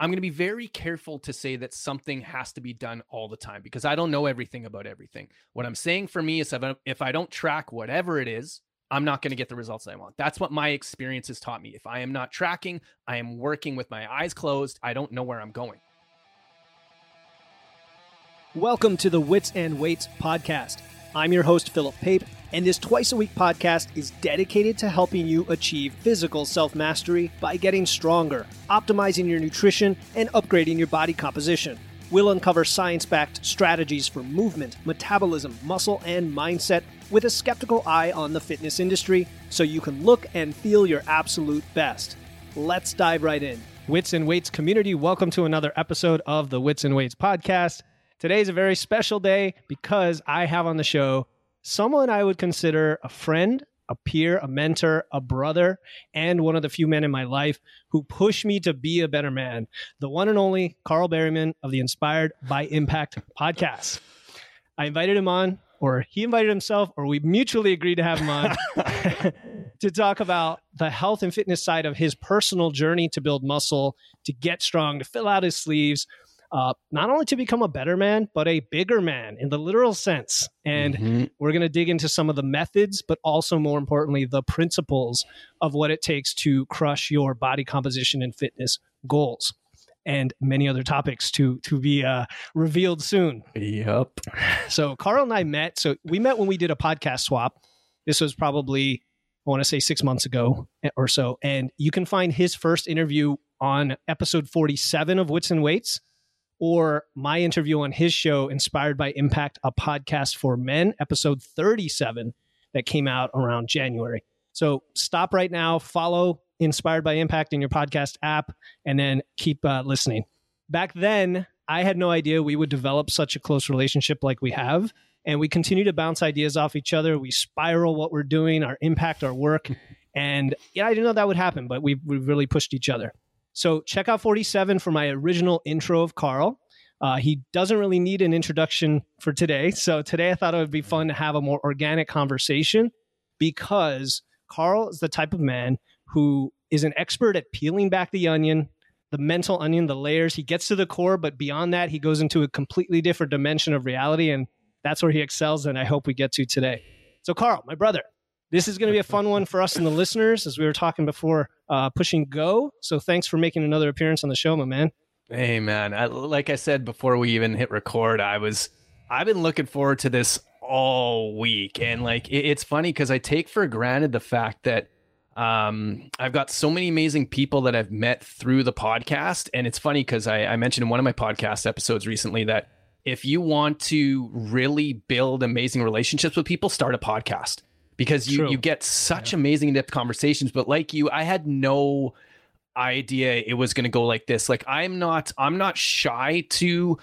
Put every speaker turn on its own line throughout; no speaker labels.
I'm going to be very careful to say that something has to be done all the time because I don't know everything about everything. What I'm saying for me is if I don't track whatever it is, I'm not going to get the results I want. That's what my experience has taught me. If I am not tracking, I am working with my eyes closed. I don't know where I'm going.
Welcome to the Wits and Weights podcast. I'm your host, Philip Pape, and this twice a week podcast is dedicated to helping you achieve physical self mastery by getting stronger, optimizing your nutrition, and upgrading your body composition. We'll uncover science backed strategies for movement, metabolism, muscle, and mindset with a skeptical eye on the fitness industry so you can look and feel your absolute best. Let's dive right in. Wits and Weights community, welcome to another episode of the Wits and Weights podcast. Today is a very special day because I have on the show someone I would consider a friend, a peer, a mentor, a brother, and one of the few men in my life who pushed me to be a better man. The one and only Carl Berryman of the Inspired by Impact podcast. I invited him on, or he invited himself, or we mutually agreed to have him on to talk about the health and fitness side of his personal journey to build muscle, to get strong, to fill out his sleeves uh, not only to become a better man, but a bigger man in the literal sense. And mm-hmm. we're going to dig into some of the methods, but also more importantly, the principles of what it takes to crush your body composition and fitness goals. And many other topics to to be uh, revealed soon.
Yep.
So Carl and I met. So we met when we did a podcast swap. This was probably I want to say six months ago or so. And you can find his first interview on episode 47 of Wits and Weights or my interview on his show, Inspired by Impact, a podcast for men, episode 37, that came out around January. So stop right now, follow Inspired by Impact in your podcast app, and then keep uh, listening. Back then, I had no idea we would develop such a close relationship like we have. And we continue to bounce ideas off each other. We spiral what we're doing, our impact, our work. And yeah, I didn't know that would happen, but we've, we've really pushed each other. So check out 47 for my original intro of Carl. Uh, he doesn't really need an introduction for today. So today I thought it would be fun to have a more organic conversation because Carl is the type of man who is an expert at peeling back the onion, the mental onion, the layers. He gets to the core, but beyond that, he goes into a completely different dimension of reality. And that's where he excels. And I hope we get to today. So, Carl, my brother, this is going to be a fun one for us and the listeners, as we were talking before, uh, pushing go. So thanks for making another appearance on the show, my man.
Hey, man. I, like I said before we even hit record, I was, I've been looking forward to this all week. And like, it, it's funny because I take for granted the fact that um, I've got so many amazing people that I've met through the podcast. And it's funny because I, I mentioned in one of my podcast episodes recently that if you want to really build amazing relationships with people, start a podcast because you, you get such yeah. amazing in-depth conversations. But like you, I had no idea it was going to go like this. Like I'm not, I'm not shy to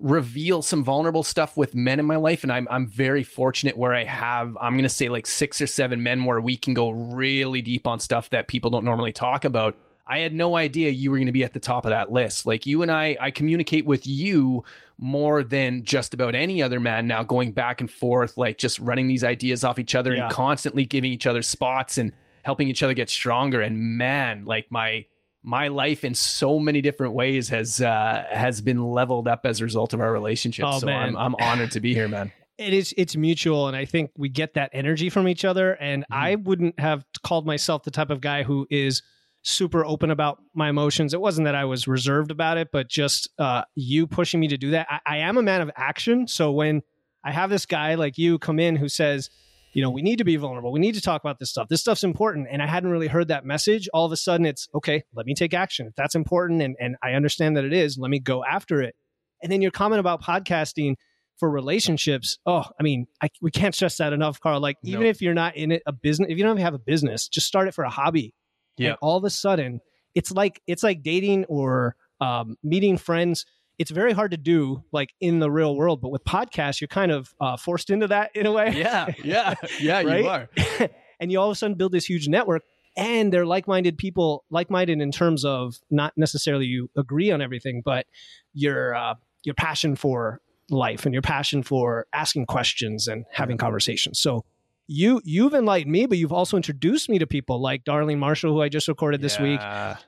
reveal some vulnerable stuff with men in my life and I'm I'm very fortunate where I have I'm going to say like 6 or 7 men where we can go really deep on stuff that people don't normally talk about. I had no idea you were going to be at the top of that list. Like you and I I communicate with you more than just about any other man now going back and forth like just running these ideas off each other yeah. and constantly giving each other spots and helping each other get stronger and man like my my life in so many different ways has uh has been leveled up as a result of our relationship oh, so man. I'm, I'm honored to be here man
it is it's mutual and i think we get that energy from each other and mm-hmm. i wouldn't have called myself the type of guy who is super open about my emotions. It wasn't that I was reserved about it, but just uh, you pushing me to do that. I, I am a man of action. So when I have this guy like you come in who says, you know, we need to be vulnerable. We need to talk about this stuff. This stuff's important. And I hadn't really heard that message. All of a sudden, it's okay, let me take action. If that's important and, and I understand that it is, let me go after it. And then your comment about podcasting for relationships. Oh, I mean, I, we can't stress that enough, Carl. Like, even if you're not in it, a business, if you don't have a business, just start it for a hobby. Yeah. all of a sudden, it's like it's like dating or um, meeting friends. It's very hard to do like in the real world, but with podcasts, you're kind of uh, forced into that in a way.
Yeah, yeah, yeah. You are,
and you all of a sudden build this huge network, and they're like-minded people, like-minded in terms of not necessarily you agree on everything, but your uh, your passion for life and your passion for asking questions and having conversations. So you you've enlightened me, but you've also introduced me to people like Darlene Marshall, who I just recorded this week,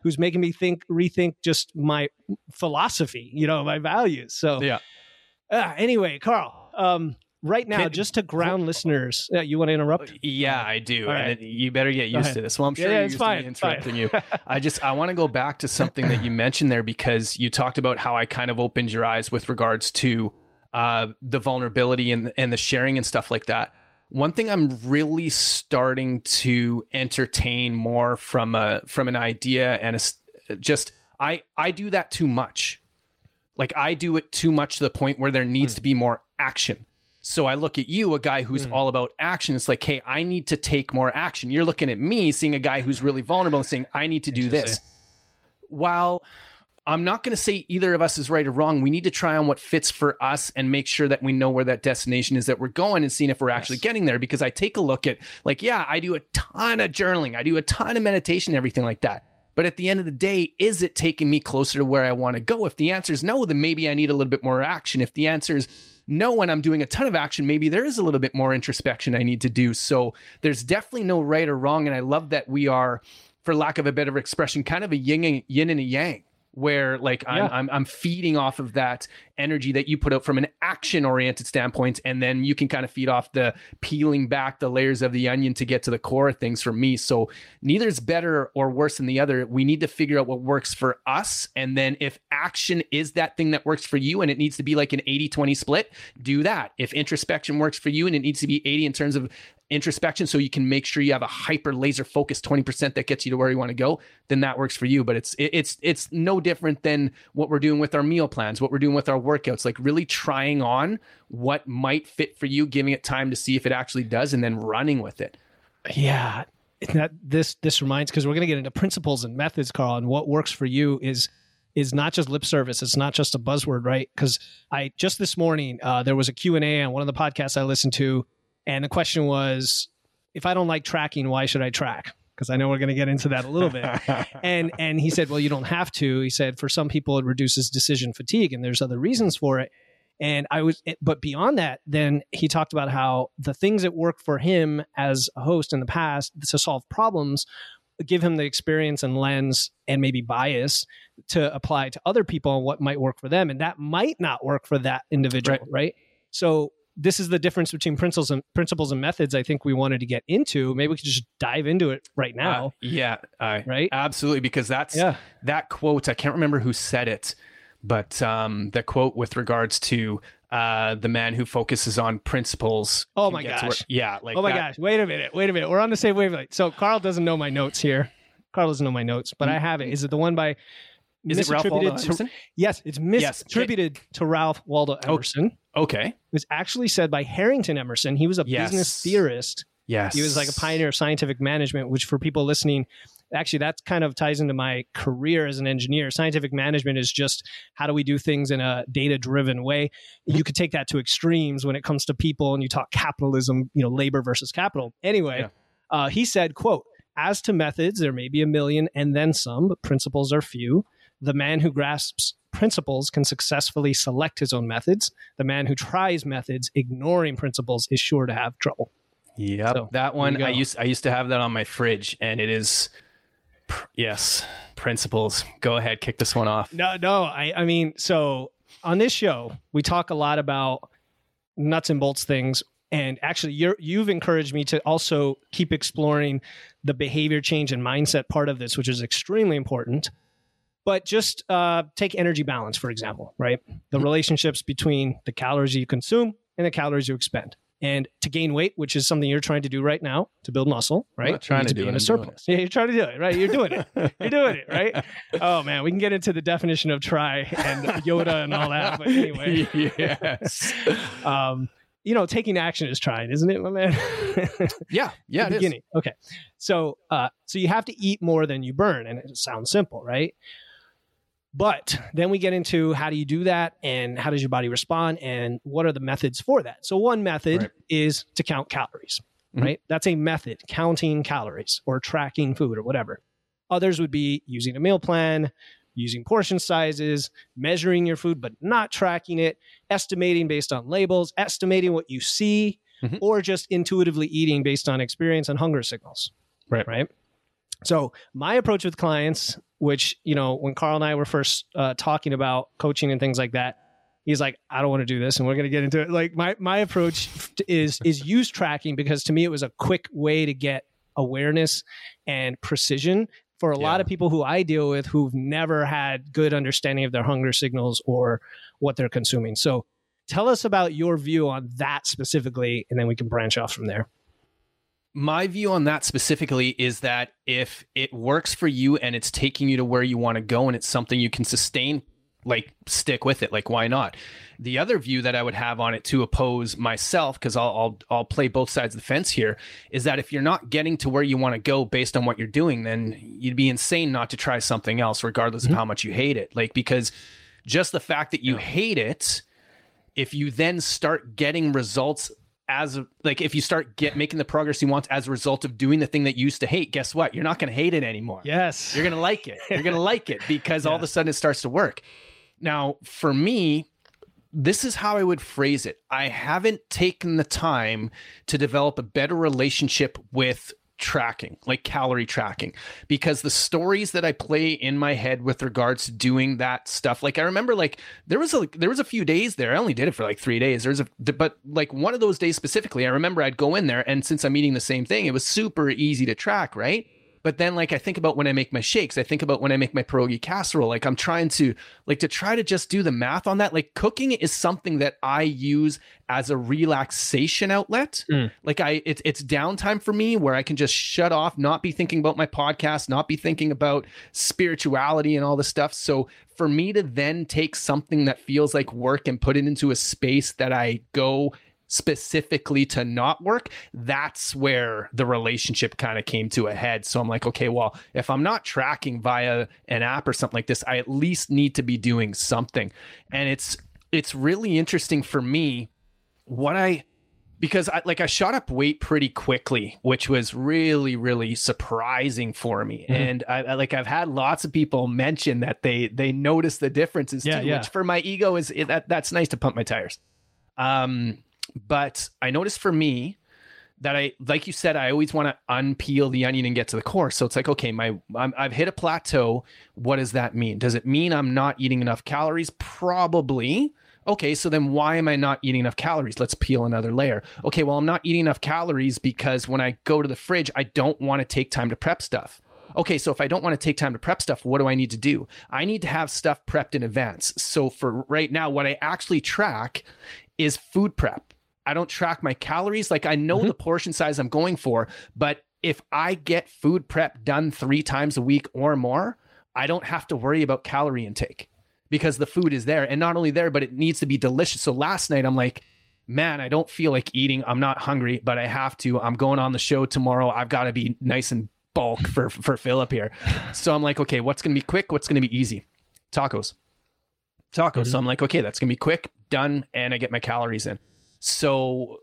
who's making me think rethink just my philosophy, you know, my values. So
Yeah.
uh, anyway, Carl, um, right now,
Can-
just to ground listeners, yeah, you want to interrupt?
Yeah, I do.
All
and you better get used to this. Well, I'm sure
yeah,
you're
it's
used to me
fine, it's fine.
interrupting you. I just I want to go back to something that you mentioned there because you talked about how I kind of opened your eyes with regards to uh, the vulnerability and and the sharing and stuff like that. One thing I'm really starting to entertain more from a from an idea and a, just I I do that too much. Like I do it too much to the point where there needs hmm. to be more action. So I look at you, a guy who's hmm. all about action. It's like, hey, I need to take more action. You're looking at me, seeing a guy who's really vulnerable and saying, I need to do this. While I'm not going to say either of us is right or wrong, we need to try on what fits for us and make sure that we know where that destination is that we're going and seeing if we're actually getting there. Because I take a look at, like, yeah, I do a ton of journaling, I do a ton of meditation, everything like that. But at the end of the day, is it taking me closer to where I want to go? If the answer is no, then maybe I need a little bit more action. If the answer is no, when I'm doing a ton of action, maybe there is a little bit more introspection I need to do. So there's definitely no right or wrong. And I love that we are, for lack of a better expression, kind of a yin and, yin and a yang. Where like I'm,
Yeah.
I'm I'm feeding off of that energy that you put out from an action oriented standpoint, and then you can kind of feed off the peeling back the layers of the onion to get to the core of things for me. So neither is better or worse than the other. We need to figure out what works for us. And then if action is that thing that works for you and it needs to be like an 80 20 split, do that. If introspection works for you and it needs to be 80 in terms of introspection so you can make sure you have a hyper laser focused 20% that gets you to where you want to go then that works for you but it's it- it's it's no different than what we're doing with our meal plans what we're doing with our workouts like really trying on what might fit for you giving it time to see if it actually does and then running with it
Yeah, that this this reminds because we're going to get into principles and methods, Carl, and what works for you is is not just lip service. It's not just a buzzword, right? Because I just this morning uh, there was a Q and A on one of the podcasts I listened to, and the question was, if I don't like tracking, why should I track? Because I know we're going to get into that a little bit. and and he said, well, you don't have to. He said, for some people, it reduces decision fatigue, and there's other reasons for it. And I was, but beyond that, then he talked about how the things that work for him as a host in the past to solve problems give him the experience and lens and maybe bias to apply to other people and what might work for them. And that might not work for that individual, right? So this is the difference between principles and principles and methods. I think we wanted to get into. Maybe we could just dive into it right now,
Uh, yeah I,
right?
absolutely because that's
Yeah.
that quote i can't remember who said it but um the quote with regards to uh the man who focuses on principles
Oh my gosh.
yeah like
oh my
that-
gosh! Wait a minute! Wait a minute! We're on the same wavelength. So Carl doesn't know my notes here. Carl doesn't know my notes, but I have it. Is it the one by?
is it ralph waldo
misattributed to-
emerson
Yes, it's
Yes.
misattributed to Ralph Waldo Emerson.
Okay
It was actually said by Harrington Emerson. He was a
Yes.
business theorist.
yes
He was like a pioneer of scientific management, which for people listening, actually that kind of ties into my career as an engineer. Scientific management is just how do we do things in a data driven way. You could take that to extremes when it comes to people and you talk capitalism, you know, labor versus capital. Anyway,
Yeah.
uh, he said, quote, as to methods, there may be a million and then some, but principles are few. The man who grasps principles can successfully select his own methods. The man who tries methods ignoring principles is sure to have trouble.
Yep,
So,
that one I used I used to have that on my fridge, and it is pr- yes principles. Go ahead, kick this one off.
No, no. I, I mean, so on this show, we talk a lot about nuts and bolts things. And actually, you're, you've encouraged me to also keep exploring the behavior change and mindset part of this, which is extremely important. But just uh, take energy balance, for example, right? The relationships between the calories you consume and the calories you expend. And to gain weight, which is something you're trying to do right now to build muscle, right?
trying
need
to
be
do
in
it,
a surplus. Yeah, you're trying to do it, right? You're doing it. You're doing it, right? Oh man, we can get into the definition of try and Yoda and all that. But anyway,
yes.
um, you know, taking action is trying, isn't it, my man?
Yeah, yeah, it is.
beginning. Okay. So uh so you have to eat more than you burn, and it sounds simple, right? But then we get into how do you do that and how does your body respond and what are the methods for that? So one method
Right.
is to count calories,
Mhm.
right? That's a method, counting calories or tracking food or whatever. Others would be using a meal plan, using portion sizes, measuring your food but not tracking it, estimating based on labels, estimating what you see, mm-hmm. or just intuitively eating based on experience and hunger signals.
Right.
Right. So my approach with clients, which you know, when Carl and I were first uh, talking about coaching and things like that, he's like, I don't want to do this, and we're going to get into it. Like my my approach is is use tracking because to me it was a quick way to get awareness and precision for a yeah. lot of people who I deal with who've never had good understanding of their hunger signals or what they're consuming. So tell us about your view on that specifically, and then we can branch off from there.
My view on that specifically is that if it works for you and it's taking you to where you want to go and it's something you can sustain, like stick with it like why not? The other view that i would have on it to oppose myself because I'll, I'll i'll play both sides of the fence here is that if you're not getting to where you want to go based on what you're doing then you'd be insane not to try something else regardless mm-hmm. of how much you hate it. Like because just the fact that you hate it if you then start getting results as like if you start get making the progress you want as a result of doing the thing that you used to hate guess what? You're not going to hate it anymore.
Yes.
You're going to like it. You're going to like it because yeah. all of a sudden it starts to work. Now, for me, this is how I would phrase it. I haven't taken the time to develop a better relationship with tracking, like calorie tracking, because the stories that I play in my head with regards to doing that stuff, like I remember, like there was a there was a few days there. I only did it for like three days. There's a but like one of those days specifically, I remember I'd go in there, and since I'm eating the same thing, it was super easy to track, right? But then like I think about when I make my shakes, I think about when I make my pierogi casserole. Like I'm trying to like to try to just do the math on that. Like cooking is something that I use as a relaxation outlet. Mm. Like I it's it's downtime for me where I can just shut off, not be thinking about my podcast, not be thinking about spirituality and all this stuff. So for me to then take something that feels like work and put it into a space that I go specifically to not work, that's where the relationship kind of came to a head. So I'm like, okay, well, if I'm not tracking via an app or something like this, I at least need to be doing something. And it's it's really interesting for me what I because I like I shot up weight pretty quickly, which was really really surprising for me. Mm-hmm. And I, I, like I've had lots of people mention that they they notice the differences yeah, too, yeah. which for my ego is that that's nice to pump my tires. Um, but I noticed for me that I, like you said, I always want to unpeel the onion and get to the core. So it's like, okay, my i have hit a plateau. What does that mean? Does it mean I'm not eating enough calories? Probably. Okay, so then why am I not eating enough calories? Let's peel another layer. Okay, well, I'm not eating enough calories because when I go to the fridge, I don't want to take time to prep stuff. Okay, so if I don't want to take time to prep stuff, what do I need to do? I need to have stuff prepped in advance. So for right now, what I actually track is food prep. I don't track my calories. Like I know mm-hmm. the portion size I'm going for, but if I get food prep done three times a week or more, I don't have to worry about calorie intake because the food is there. And not only there, but it needs to be delicious. So last night I'm like, man, I don't feel like eating. I'm not hungry, but I have to. I'm going on the show tomorrow. I've got to be nice and bulk for for Philip here. So I'm like, okay, what's gonna be quick? What's gonna be easy? Tacos. Tacos. Mm-hmm. So I'm like, okay, that's gonna be quick, done, and I get my calories in. So,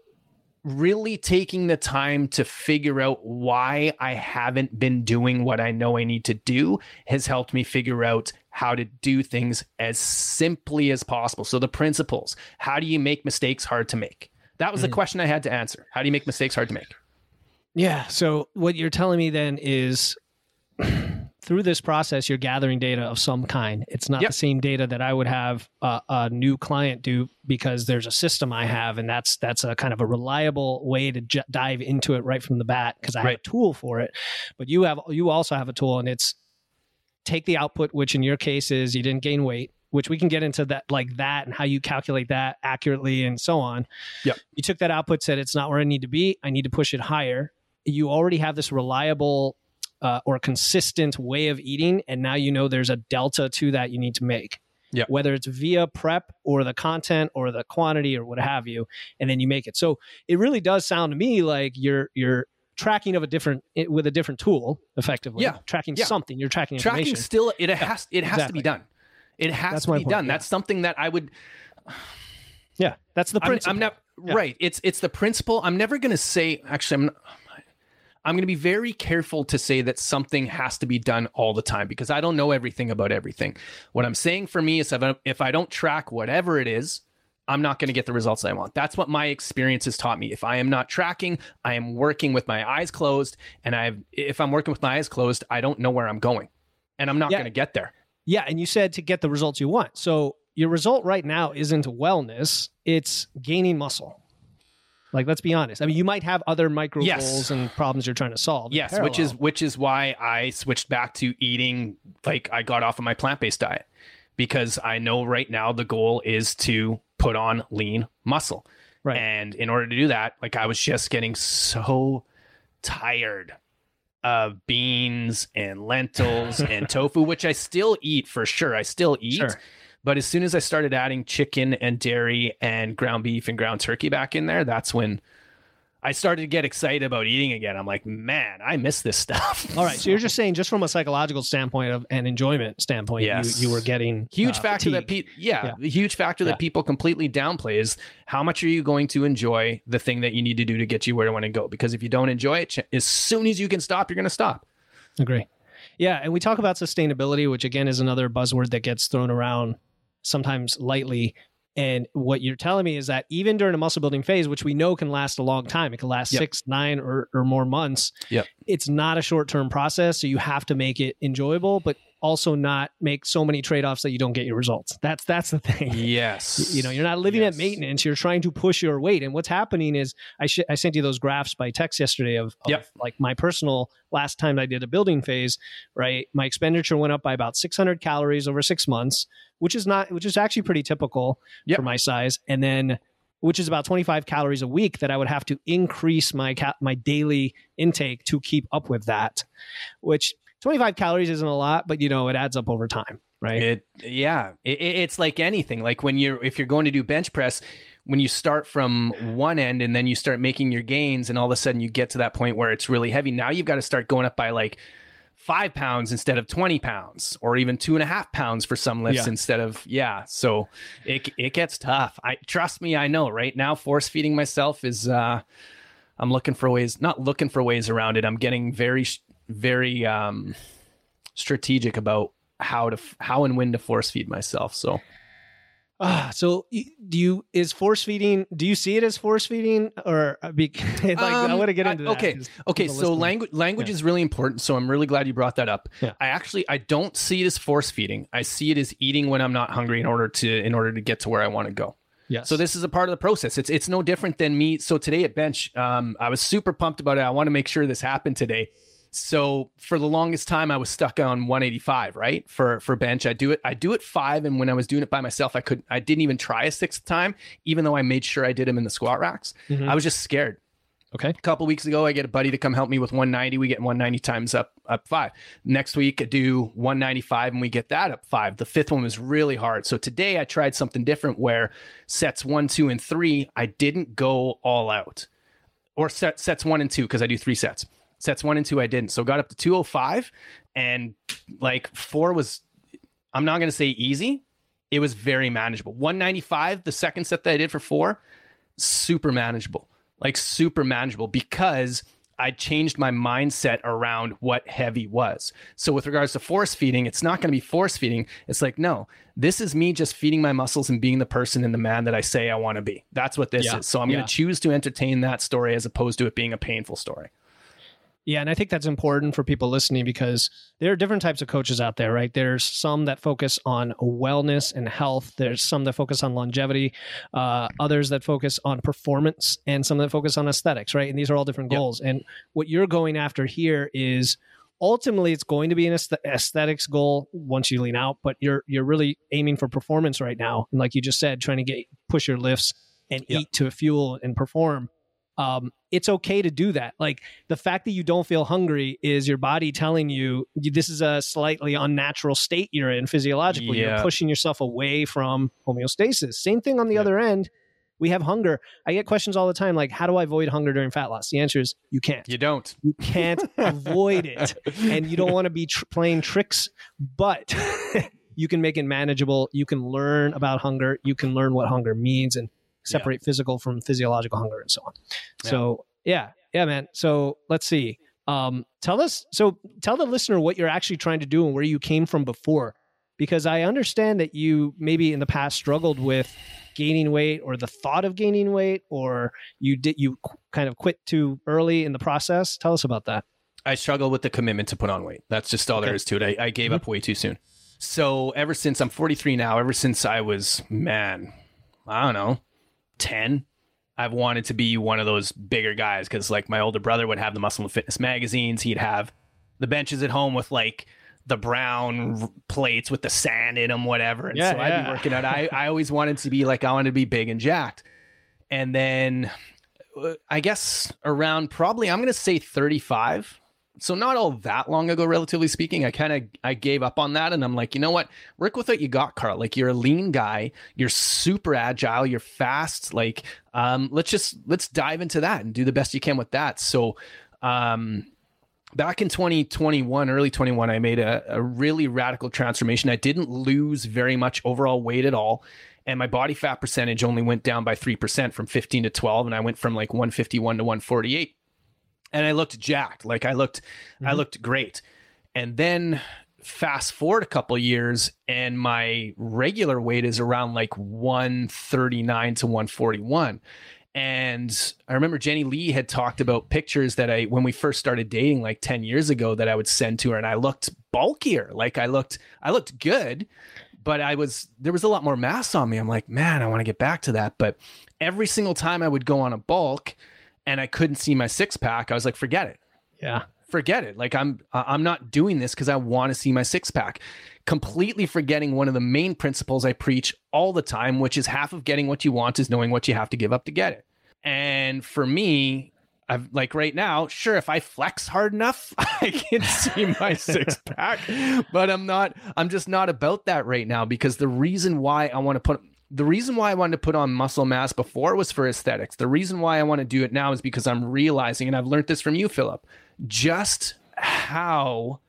really taking the time to figure out why I haven't been doing what I know I need to do has helped me figure out how to do things as simply as possible. So, the principles how do you make mistakes hard to make? That was mm-hmm. the question I had to answer. How do you make mistakes hard to make?
Yeah. So, what you're telling me then is through this process, you're gathering data of some kind. It's not yep. the same data that I would have a, a, new client do because there's a system I have, and that's that's a kind of a reliable way to j- dive into it right from the bat because I right. have a tool for it. But you have you also have a tool, and it's take the output, which in your case is you didn't gain weight, which we can get into that like that and how you calculate that accurately and so on.
Yep.
You took that output, said it's not where I need to be. I need to push it higher. You already have this reliable uh, or consistent way of eating, and now you know there's a delta to that you need to make.
Yeah.
Whether it's via prep or the content or the quantity or what have you, and then you make it. So it really does sound to me like you're you're tracking of a different with a different tool, effectively.
Yeah.
Tracking
yeah.
something. You're tracking
tracking still it has it has exactly. to be done. It has that's to be point, done. Yeah. That's something that I would.
Yeah, that's the principle.
I'm, I'm yeah. right. It's it's the principle. I'm never going to say. Actually, I'm. I'm going to be very careful to say that something has to be done all the time because I don't know everything about everything. What I'm saying for me is if I, if I don't track whatever it is, I'm not going to get the results I want. That's what my experience has taught me. If I am not tracking, I am working with my eyes closed, and I if I'm working with my eyes closed, I don't know where I'm going, and I'm not
Yeah.
going to get there.
Yeah, and you said to get the results you want. So your result right now isn't wellness; it's gaining muscle. Like, let's be honest. I mean, you might have other micro
Yes.
goals and problems you're trying to solve. in
Yes, which is which is why I switched back to eating like I got off of my plant-based diet because I know right now the goal is to put on lean muscle.
Right.
And in order to do that, like I was just getting so tired of beans and lentils and tofu, which I still eat for sure. I still eat.
Sure.
But as soon as I started adding chicken and dairy and ground beef and ground turkey back in there, that's when I started to get excited about eating again. I'm like, man, I miss this stuff.
All right, so you're just saying, just from a psychological standpoint of an enjoyment standpoint,
Yes.
you, you were getting
huge
uh,
factor that
fatigue.
people yeah,
Yeah.
the huge factor
Yeah.
that people completely downplay is how much are you going to enjoy the thing that you need to do to get you where you want to go because if you don't enjoy it as soon as you can stop you're going to stop
Agree. Yeah, and we talk about sustainability, which again is another buzzword that gets thrown around sometimes lightly. And what you're telling me is that even during a muscle building phase, which we know can last a long time, it can last
Yep.
six, nine, or, or more months.
Yep.
It's not a short term process. So you have to make it enjoyable, but also not make so many trade offs that you don't get your results. That's that's the thing.
yes
You know, you're not living
Yes.
at maintenance. You're trying to push your weight. And what's happening is, I sh- I sent you those graphs by text yesterday of, of
Yep.
like my personal last time I did a building phase. Right, my expenditure went up by about 600 calories over six months, which is not, which is actually pretty typical
Yep.
for my size. And then, which is about 25 calories a week that I would have to increase my ca- my daily intake to keep up with that. Which 25 calories isn't a lot, but you know it adds up over time. Right.
it yeah it, it- it's like anything like when you're if you're going to do bench press when you start from one end and then you start making your gains and all of a sudden you get to that point where it's really heavy now you've got to start going up by like five pounds instead of 20 pounds or even two and a half pounds for some lifts
Yeah.
instead of yeah. So it, it gets tough. I trust me i know right? Now force feeding myself is uh i'm looking for ways not looking for ways around it. I'm getting very very um strategic about how to how and when to force feed myself. So
Ah, so do you is force feeding? Do you see it as force feeding, or uh, be, like I
Um,
want to get
I-
into that?
okay, okay so
listening-
language language
Yeah.
is really important so i'm really glad you brought that up
Yeah.
i actually i don't see it as force feeding i see it as eating when i'm not hungry in order to in order to get to where i want to go
Yes.
so this is a part of the process it's it's no different than me so today at bench um, i was super pumped about it i want to make sure this happened today so for the longest time i was stuck on 185 right? For for bench. I do it i do it five and when i was doing it by myself i couldn't. i didn't even try a sixth time even though i made sure i did them in the squat racks.
Mhm.
i was just scared.
Okay.
a couple weeks ago i get a buddy to come help me with 190 we get 190 times up up five. Next week i do 195 and we get that up five. The fifth one was really hard. So today i tried something different where sets one two and three i didn't go all out. Or set sets one and two because i do three sets sets one and two i didn't so got up to 205 and like four was i'm not going to say easy it was very manageable 195 the second set that i did for four super manageable like super manageable because I changed my mindset around what heavy was. So with regards to force feeding, it's not going to be force feeding. It's like, no, this is me just feeding my muscles and being the person and the man that I say I want to be. That's what this
Yeah.
is. So I'm
Yeah.
going to choose to entertain that story as opposed to it being a painful story.
Yeah, and I think that's important for people listening because there are different types of coaches out there, right? There's some that focus on wellness and health. There's some that focus on longevity, uh, others that focus on performance, and some that focus on aesthetics, right? And these are all different
Yep.
goals. And what you're going after here is ultimately it's going to be an aesthetics goal once you lean out, but you're you're really aiming for performance right now. And like you just said, trying to get push your lifts and
Yep.
eat to fuel and perform. Um, it's okay to do that. Like the fact that you don't feel hungry is your body telling you this is a slightly unnatural state you're in physiologically. You're pushing yourself away from homeostasis. Same thing on the
Yeah.
other end. We have hunger. I get questions all the time like, how do I avoid hunger during fat loss? The answer is you can't.
You don't.
You can't avoid it. And you don't want to be tr- playing tricks, but you can make it manageable. You can learn about hunger. You can learn what hunger means and separate physical from physiological hunger and so on.
Yeah.
So, yeah, yeah, man. So let's see. Um, tell us, so tell the listener what you're actually trying to do and where you came from before. Because I understand that you maybe in the past struggled with gaining weight or the thought of gaining weight, or you did you kind of quit too early in the process? Tell us about that.
I struggle with the commitment to put on weight. That's just all okay. there is to it. I, I gave mm-hmm. up way too soon. So ever since I'm 43 now, ever since I was man, I don't know, 10, I've wanted to be one of those bigger guys because like my older brother would have the muscle and fitness magazines. He'd have the benches at home with like the brown plates with the sand in them, whatever. And yeah, so yeah. I'd be working out. I, I always wanted to be like, I wanted to be big and jacked. And then uh, I guess around probably, I'm going to say 35. So not all that long ago, relatively speaking, I kind of I gave up on that, and I'm like, you know what, work with what you got, Carl. Like you're a lean guy, you're super agile, you're fast. Like, um, let's just let's dive into that and do the best you can with that. So, um, back in 2021, early 21, I made a, a really radical transformation. I didn't lose very much overall weight at all. And my body fat percentage only went down by 3% from 15 to 12. And I went from like 151 to 148. And I looked jacked. Like I looked, mm-hmm. I looked great. And then fast forward a couple years and my regular weight is around like 139 to 141 and I remember Jenny Lee had talked about pictures that I, when we first started dating like 10 years ago, that I would send to her. And I looked bulkier. Like I looked, I looked good, but I was, there was a lot more mass on me. I'm like, man, I want to get back to that. But every single time I would go on a bulk and I couldn't see my six pack, I was like, forget it.
Yeah.
Forget it. Like I'm, I'm not doing this because I want to see my six pack completely forgetting one of the main principles I preach all the time, which is half of getting what you want is knowing what you have to give up to get it. And for me, I've like right now, sure, if I flex hard enough, I can see my six pack, but I'm not, I'm just not about that right now because the reason why I want to put, the reason why I wanted to put on muscle mass before was for aesthetics. The reason why I want to do it now is because I'm realizing, and I've learned this from you, Philip, just how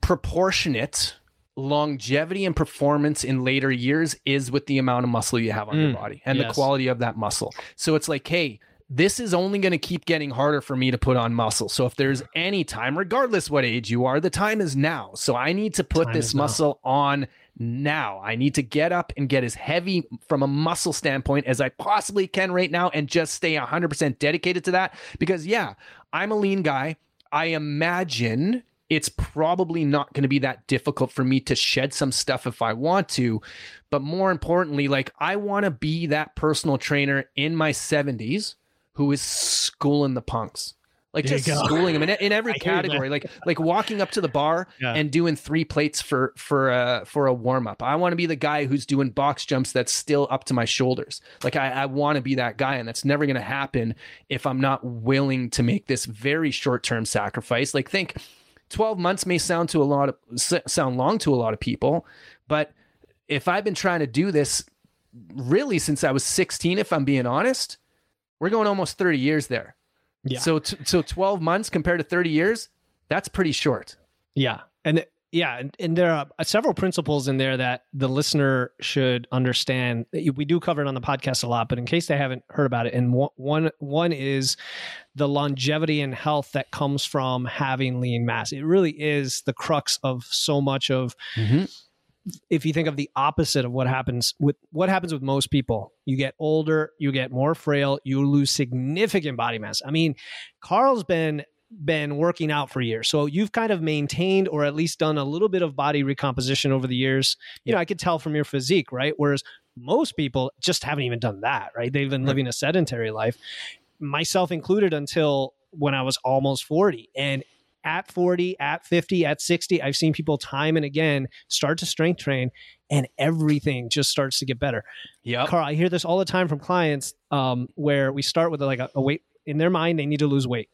proportionate longevity and performance in later years is with the amount of muscle you have on mm, your body and yes. the quality of that muscle. So it's like, hey, this is only going to keep getting harder for me to put on muscle. So if there's any time, regardless what age you are, the time is now. So I need to put time this muscle now. on now. I need to get up and get as heavy from a muscle standpoint as I possibly can right now and just stay 100% dedicated to that. Because, yeah, I'm a lean guy. I imagine it's probably not going to be that difficult for me to shed some stuff if I want to. But more importantly, like I want to be that personal trainer in my 70s who is schooling the punks. Like there just schooling them in, in every category, like like walking up to the bar yeah. and doing three plates for for a for a warm up. I want to be the guy who's doing box jumps that's still up to my shoulders. Like I, I want to be that guy, and that's never going to happen if I'm not willing to make this very short term sacrifice. Like think 12 months may sound to a lot of sound long to a lot of people, but if I've been trying to do this really since I was 16 if I'm being honest, we're going almost 30 years there. Yeah. So t- so 12 months compared to 30 years, that's pretty short.
Yeah. And yeah, and, and there are several principles in there that the listener should understand. We do cover it on the podcast a lot, but in case they haven't heard about it, and one one is the longevity and health that comes from having lean mass. It really is the crux of so much of. Mm-hmm. If you think of the opposite of what happens with what happens with most people, you get older, you get more frail, you lose significant body mass. I mean, Carl's been been working out for years. So you've kind of maintained or at least done a little bit of body recomposition over the years. You know, I could tell from your physique, right? Whereas most people just haven't even done that, right? They've been living a sedentary life, myself included, until when I was almost 40. And at 40, at 50, at 60, I've seen people time and again start to strength train and everything just starts to get better.
Yeah.
Carl, I hear this all the time from clients um, where we start with like a, a weight in their mind, they need to lose weight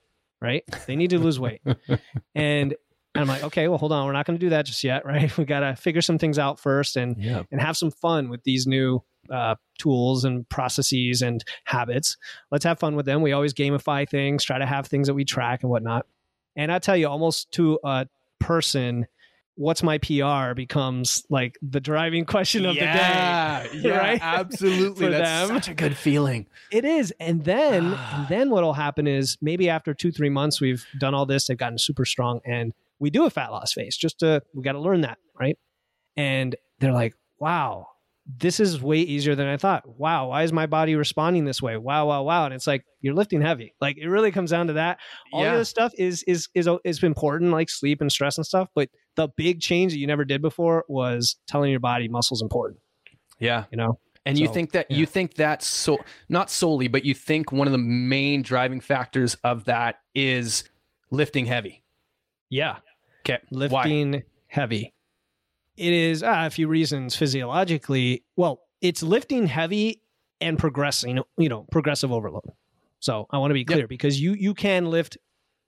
right? They need to lose weight. and I'm like, okay, well, hold on. We're not going to do that just yet, right? We got to figure some things out first and yeah. and have some fun with these new uh, tools and processes and habits. Let's have fun with them. We always gamify things, try to have things that we track and whatnot. And I tell you, almost to a person, what's my PR becomes like the driving question of
yeah,
the
day. Yeah, right? absolutely. That's them. such a good feeling.
It is. And then ah. and then what'll happen is maybe after two, three months we've done all this, they've gotten super strong and we do a fat loss phase just to we got to learn that, right? And they're like, wow, this is way easier than I thought. Wow, why is my body responding this way? Wow, wow, wow. And it's like you're lifting heavy. Like it really comes down to that. All
Yeah.
the other stuff is is is uh, is important, like sleep and stress and stuff. But the big change that you never did before was telling your body muscle's important.
Yeah.
You know,
And you think that
yeah.
you think that so not solely, but you think one of the main driving factors of that is lifting heavy.
yeah,
Okay. Why?
lifting heavy. It is uh, a few reasons physiologically. Well, it's lifting heavy and progressing, you know, progressive overload. So I want to be clear because you you can lift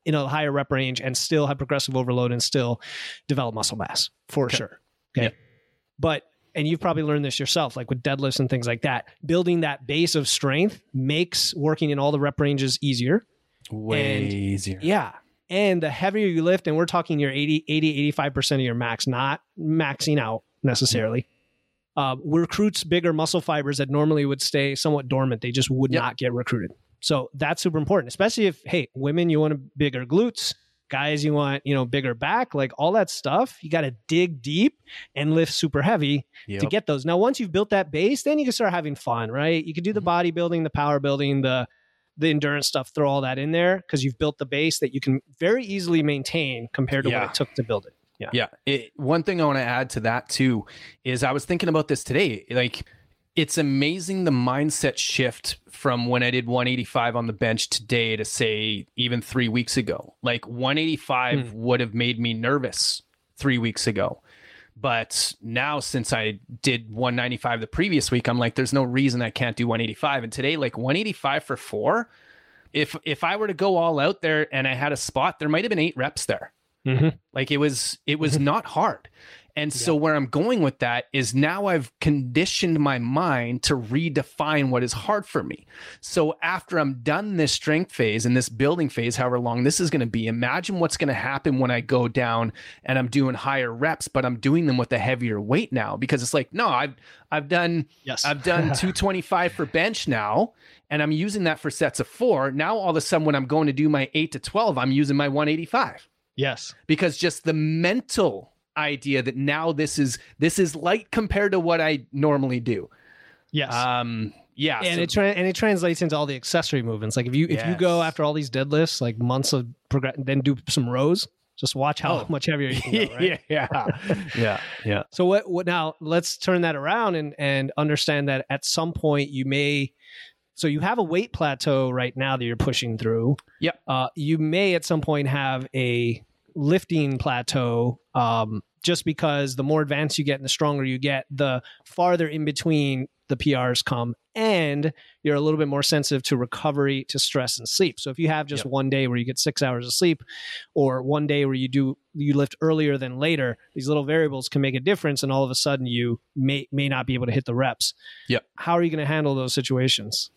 in a higher rep range and still have progressive overload and still develop muscle mass for
Okay.
sure. Okay.
Yep.
But and you've probably learned this yourself, like with deadlifts and things like that. Building that base of strength makes working in all the rep ranges easier.
Way
And-
easier.
Yeah. And the heavier you lift, and we're talking your 80, 80 85% of your max, not maxing out necessarily. Uh, recruits bigger muscle fibers that normally would stay somewhat dormant. They just would
Yep.
not get recruited. So that's super important, especially if, hey, women, you want a bigger glutes, guys, you want, you know, bigger back, like all that stuff. You got to dig deep and lift super heavy to get those. Now, once you've built that base, then you can start having fun, right? You can do the
Mhm.
bodybuilding, the power building, the the endurance stuff, throw all that in there because you've built the base that you can very easily maintain compared to
Yeah.
what it took to build it. Yeah.
Yeah. It, one thing I want to add to that too is I was thinking about this today. Like, it's amazing the mindset shift from when I did 185 on the bench today to say even three weeks ago. Like, 185 hmm. would have made me nervous three weeks ago. But now, since I did 195 the previous week, I'm like, there's no reason I can't do 185. And today, like 185 for four, if if I were to go all out there and I had a spot, there might have been eight reps there.
Mm-hmm.
Like it was it was not hard. And so where I'm going with that is now I've conditioned my mind to redefine what is hard for me. So after I'm done this strength phase and this building phase, however long this is going to be, imagine what's going to happen when I go down and I'm doing higher reps, but I'm doing them with a heavier weight now because it's like, no, I've I've done
Yes.
I've done 225 for bench now, and I'm using that for sets of four. Now all of a sudden, when I'm going to do my eight to 12, I'm using my 185
yes.
because just the mental idea that now this is this is light compared to what I normally do.
Yes.
Um, yeah,
and
so-
it tra- and it translates into all the accessory movements. Like if you if you go after all these deadlifts, like months of progress, then do some rows. Just watch how
Oh.
much heavier you can go. Right?
yeah, yeah, yeah.
So what what now let's turn that around and and understand that at some point you may so you have a weight plateau right now that you're pushing through.
Yep.
Uh, you may at some point have a lifting plateau um, just because the more advanced you get and the stronger you get, the farther in between the PRs come and you're a little bit more sensitive to recovery, to stress and sleep. So if you have just
Yep.
one day where you get 6 hours of sleep or one day where you do you lift earlier than later, these little variables can make a difference and all of a sudden you may may not be able to hit the reps.
Yep.
How are you going to handle those situations?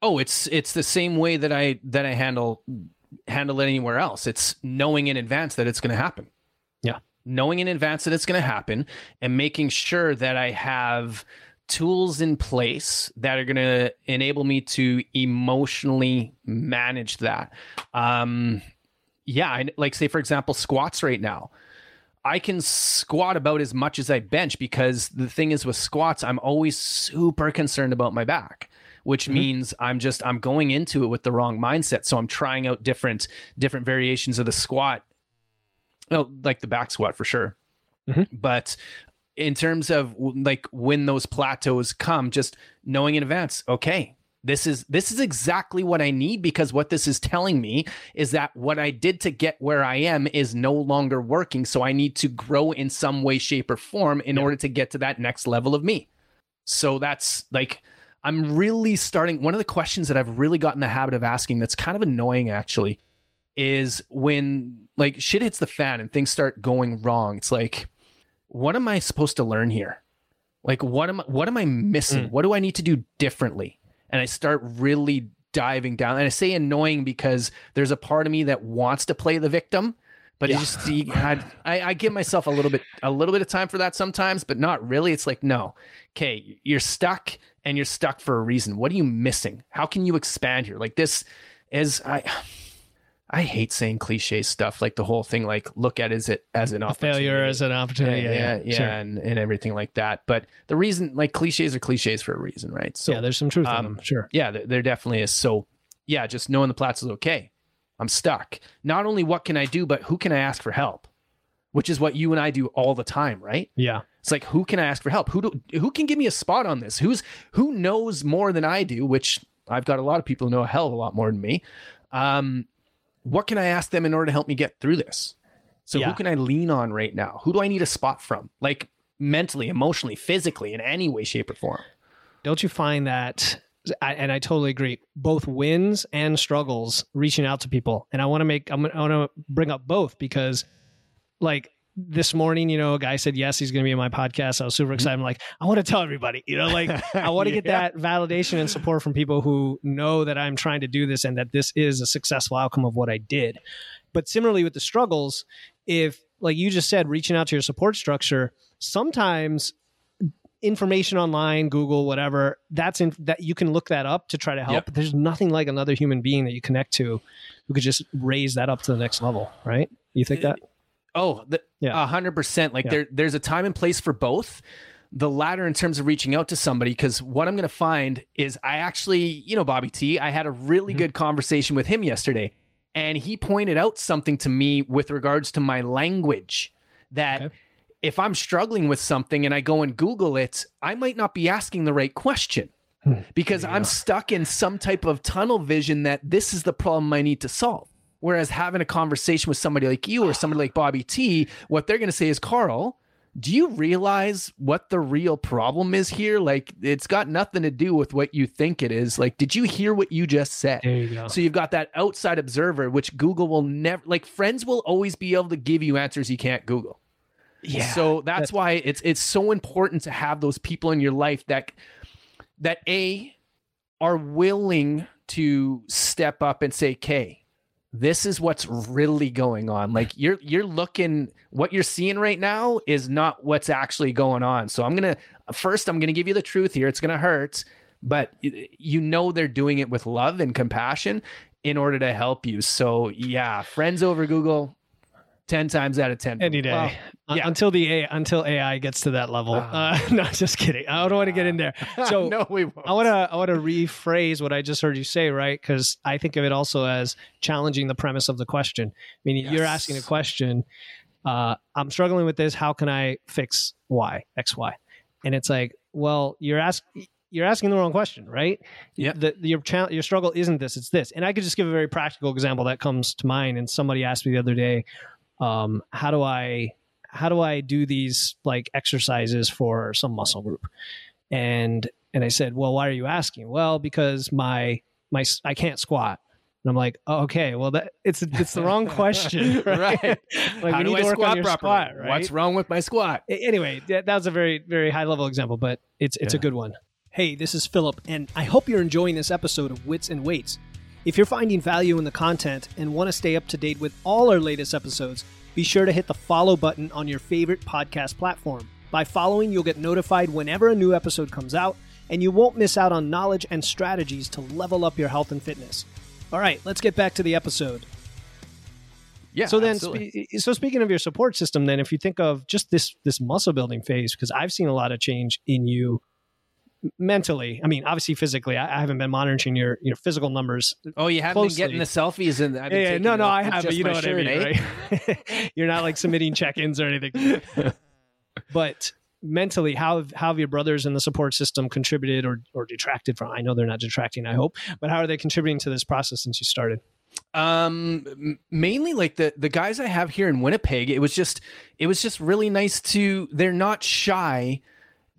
Oh, it's it's the same way that I that I handle handle it anywhere else. It's knowing in advance that it's going to happen.
Yeah.
Knowing in advance that it's going to happen and making sure that I have tools in place that are going to enable me to emotionally manage that. Um yeah, I, like say for example squats right now. I can squat about as much as I bench because the thing is with squats, I'm always super concerned about my back, which
Mhm.
means I'm just I'm going into it with the wrong mindset. So I'm trying out different different variations of the squat. Oh, like the back squat for sure.
Mhm.
But in terms of like when those plateaus come, just knowing in advance, okay, this is this is exactly what I need because what this is telling me is that what I did to get where I am is no longer working. So I need to grow in some way, shape, or form in
Yeah.
order to get to that next level of me. So that's like I'm really starting. One of the questions that I've really gotten the habit of asking that's kind of annoying actually is when like shit hits the fan and things start going wrong. It's like, what am I supposed to learn here? Like what am I? what am I missing?
Mm.
What do I need to do differently? And I start really diving down. And I say annoying because there's a part of me that wants to play the victim, but
Yeah.
it just you- I, I I give myself a little bit a little bit of time for that sometimes, but not really. It's like no, okay, you're stuck and you're stuck for a reason. What are you missing? How can you expand here? Like this is I. I hate saying cliche stuff like the whole thing, like look at is it as an
A failure as an opportunity.
yeah, yeah, yeah,
sure.
and, and everything like that. But the reason, like cliches are cliches for a reason, right? So
yeah, there's some truth in
um,
them. Sure.
yeah, there, there definitely is. So yeah, just knowing the plat's is okay. I'm stuck. Not only what can I do, but who can I ask for help? Which is what you and I do all the time, right?
Yeah.
It's like who can I ask for help? Who do, who can give me a spot on this? Who's who knows more than I do? Which I've got a lot of people who know a hell of a lot more than me. Um, what can I ask them in order to help me get through this? So
Yeah.
who can I lean on right now? Who do I need a spot from? Like mentally, emotionally, physically, in any way, shape, or form.
Don't you find that? I, and I totally agree. Both wins and struggles, reaching out to people, and I want to make. I'm, I want to bring up both because, like this morning, you know, a guy said yes, he's going to be in my podcast. I was super mm-hmm. excited. I'm like, I want to tell everybody, you know, like I want to get that validation and support from people who know that I'm trying to do this and that this is a successful outcome of what I did. But similarly with the struggles, if like you just said, reaching out to your support structure, sometimes information online, Google, whatever, that's in that you can look that up to try to help.
Yep.
But there's nothing like another human being that you connect to who could just raise that up to the next level, right? You think that?
Oh, the,
Yeah.
a hundred percent. Like
Yeah.
there, there's a time and place for both. The latter in terms of reaching out to somebody, because what I'm going to find is I actually, you know, Bobby T, I had a really
Mhm.
good conversation with him yesterday, and he pointed out something to me with regards to my language that
Okay.
If I'm struggling with something and I go and Google it, I might not be asking the right question
Hmm.
because
you
I'm stuck in some type of tunnel vision that this is the problem I need to solve. Whereas having a conversation with somebody like you or somebody like Bobby T, what they're going to say is, Carl, do you realize what the real problem is here? Like, it's got nothing to do with what you think it is. Like, did you hear what you just said?
There you go.
So you've got that outside observer, which Google will never, like, friends will always be able to give you answers you can't Google.
Yeah.
So that's why it's it's so important to have those people in your life that that a are willing to step up and say, "Okay, this is what's really going on." Like you're you're looking what you're seeing right now is not what's actually going on. So I'm going to first I'm going to give you the truth here. It's going to hurt, but you know they're doing it with love and compassion in order to help you. So yeah, friends over Google 10 times out of 10.
any day
yeah.
until the A, until AI gets to that level.
Ah.
Uh, no, just kidding. I don't want to get in there. So
no, we won't.
I want to I want to rephrase what I just heard you say, right? Because I think of it also as challenging the premise of the question. Meaning you're asking a question. Uh, I'm struggling with this. How can I fix Y X Y? And it's like, well, you're asking you're asking the wrong question, right?
Yep.
The, your challenge, your struggle isn't this; it's this. And I could just give a very practical example that comes to mind. And somebody asked me the other day, um, "How do I how do I do these like exercises for some muscle group?" And and I said, "Well, why are you asking?" Well, because my my I can't squat. And I'm like, oh, okay, well, that it's it's the wrong question, right?
Right.
like
How
we
do
need
I
to work
squat properly?
squat, right?
What's wrong with my squat?
Anyway, that, that was a very very high level example, but it's it's a good one. Hey, this is Philip, and I hope you're enjoying this episode of Wits and Weights. If you're finding value in the content and want to stay up to date with all our latest episodes, be sure to hit the follow button on your favorite podcast platform. By following, you'll get notified whenever a new episode comes out, and you won't miss out on knowledge and strategies to level up your health and fitness. All right, let's get back to the episode.
Yeah.
so then, spe- eh, so speaking of your support system, then if you think of just this this muscle building phase, because I've seen a lot of change in you mentally. I mean, obviously physically, I, I haven't been monitoring your your physical numbers.
oh, you haven't
closely.
been getting the selfies and I've been
Yeah, yeah, no, no, I have, but you know what
shirt,
I mean,
eh?
right? You're not like submitting check-ins or anything. but mentally, how have, how have your brothers in the support system contributed or or detracted from? I know they're not detracting. I hope, but how are they contributing to this process since you started?
Um, mainly like the the guys I have here in Winnipeg. It was just it was just really nice to. They're not shy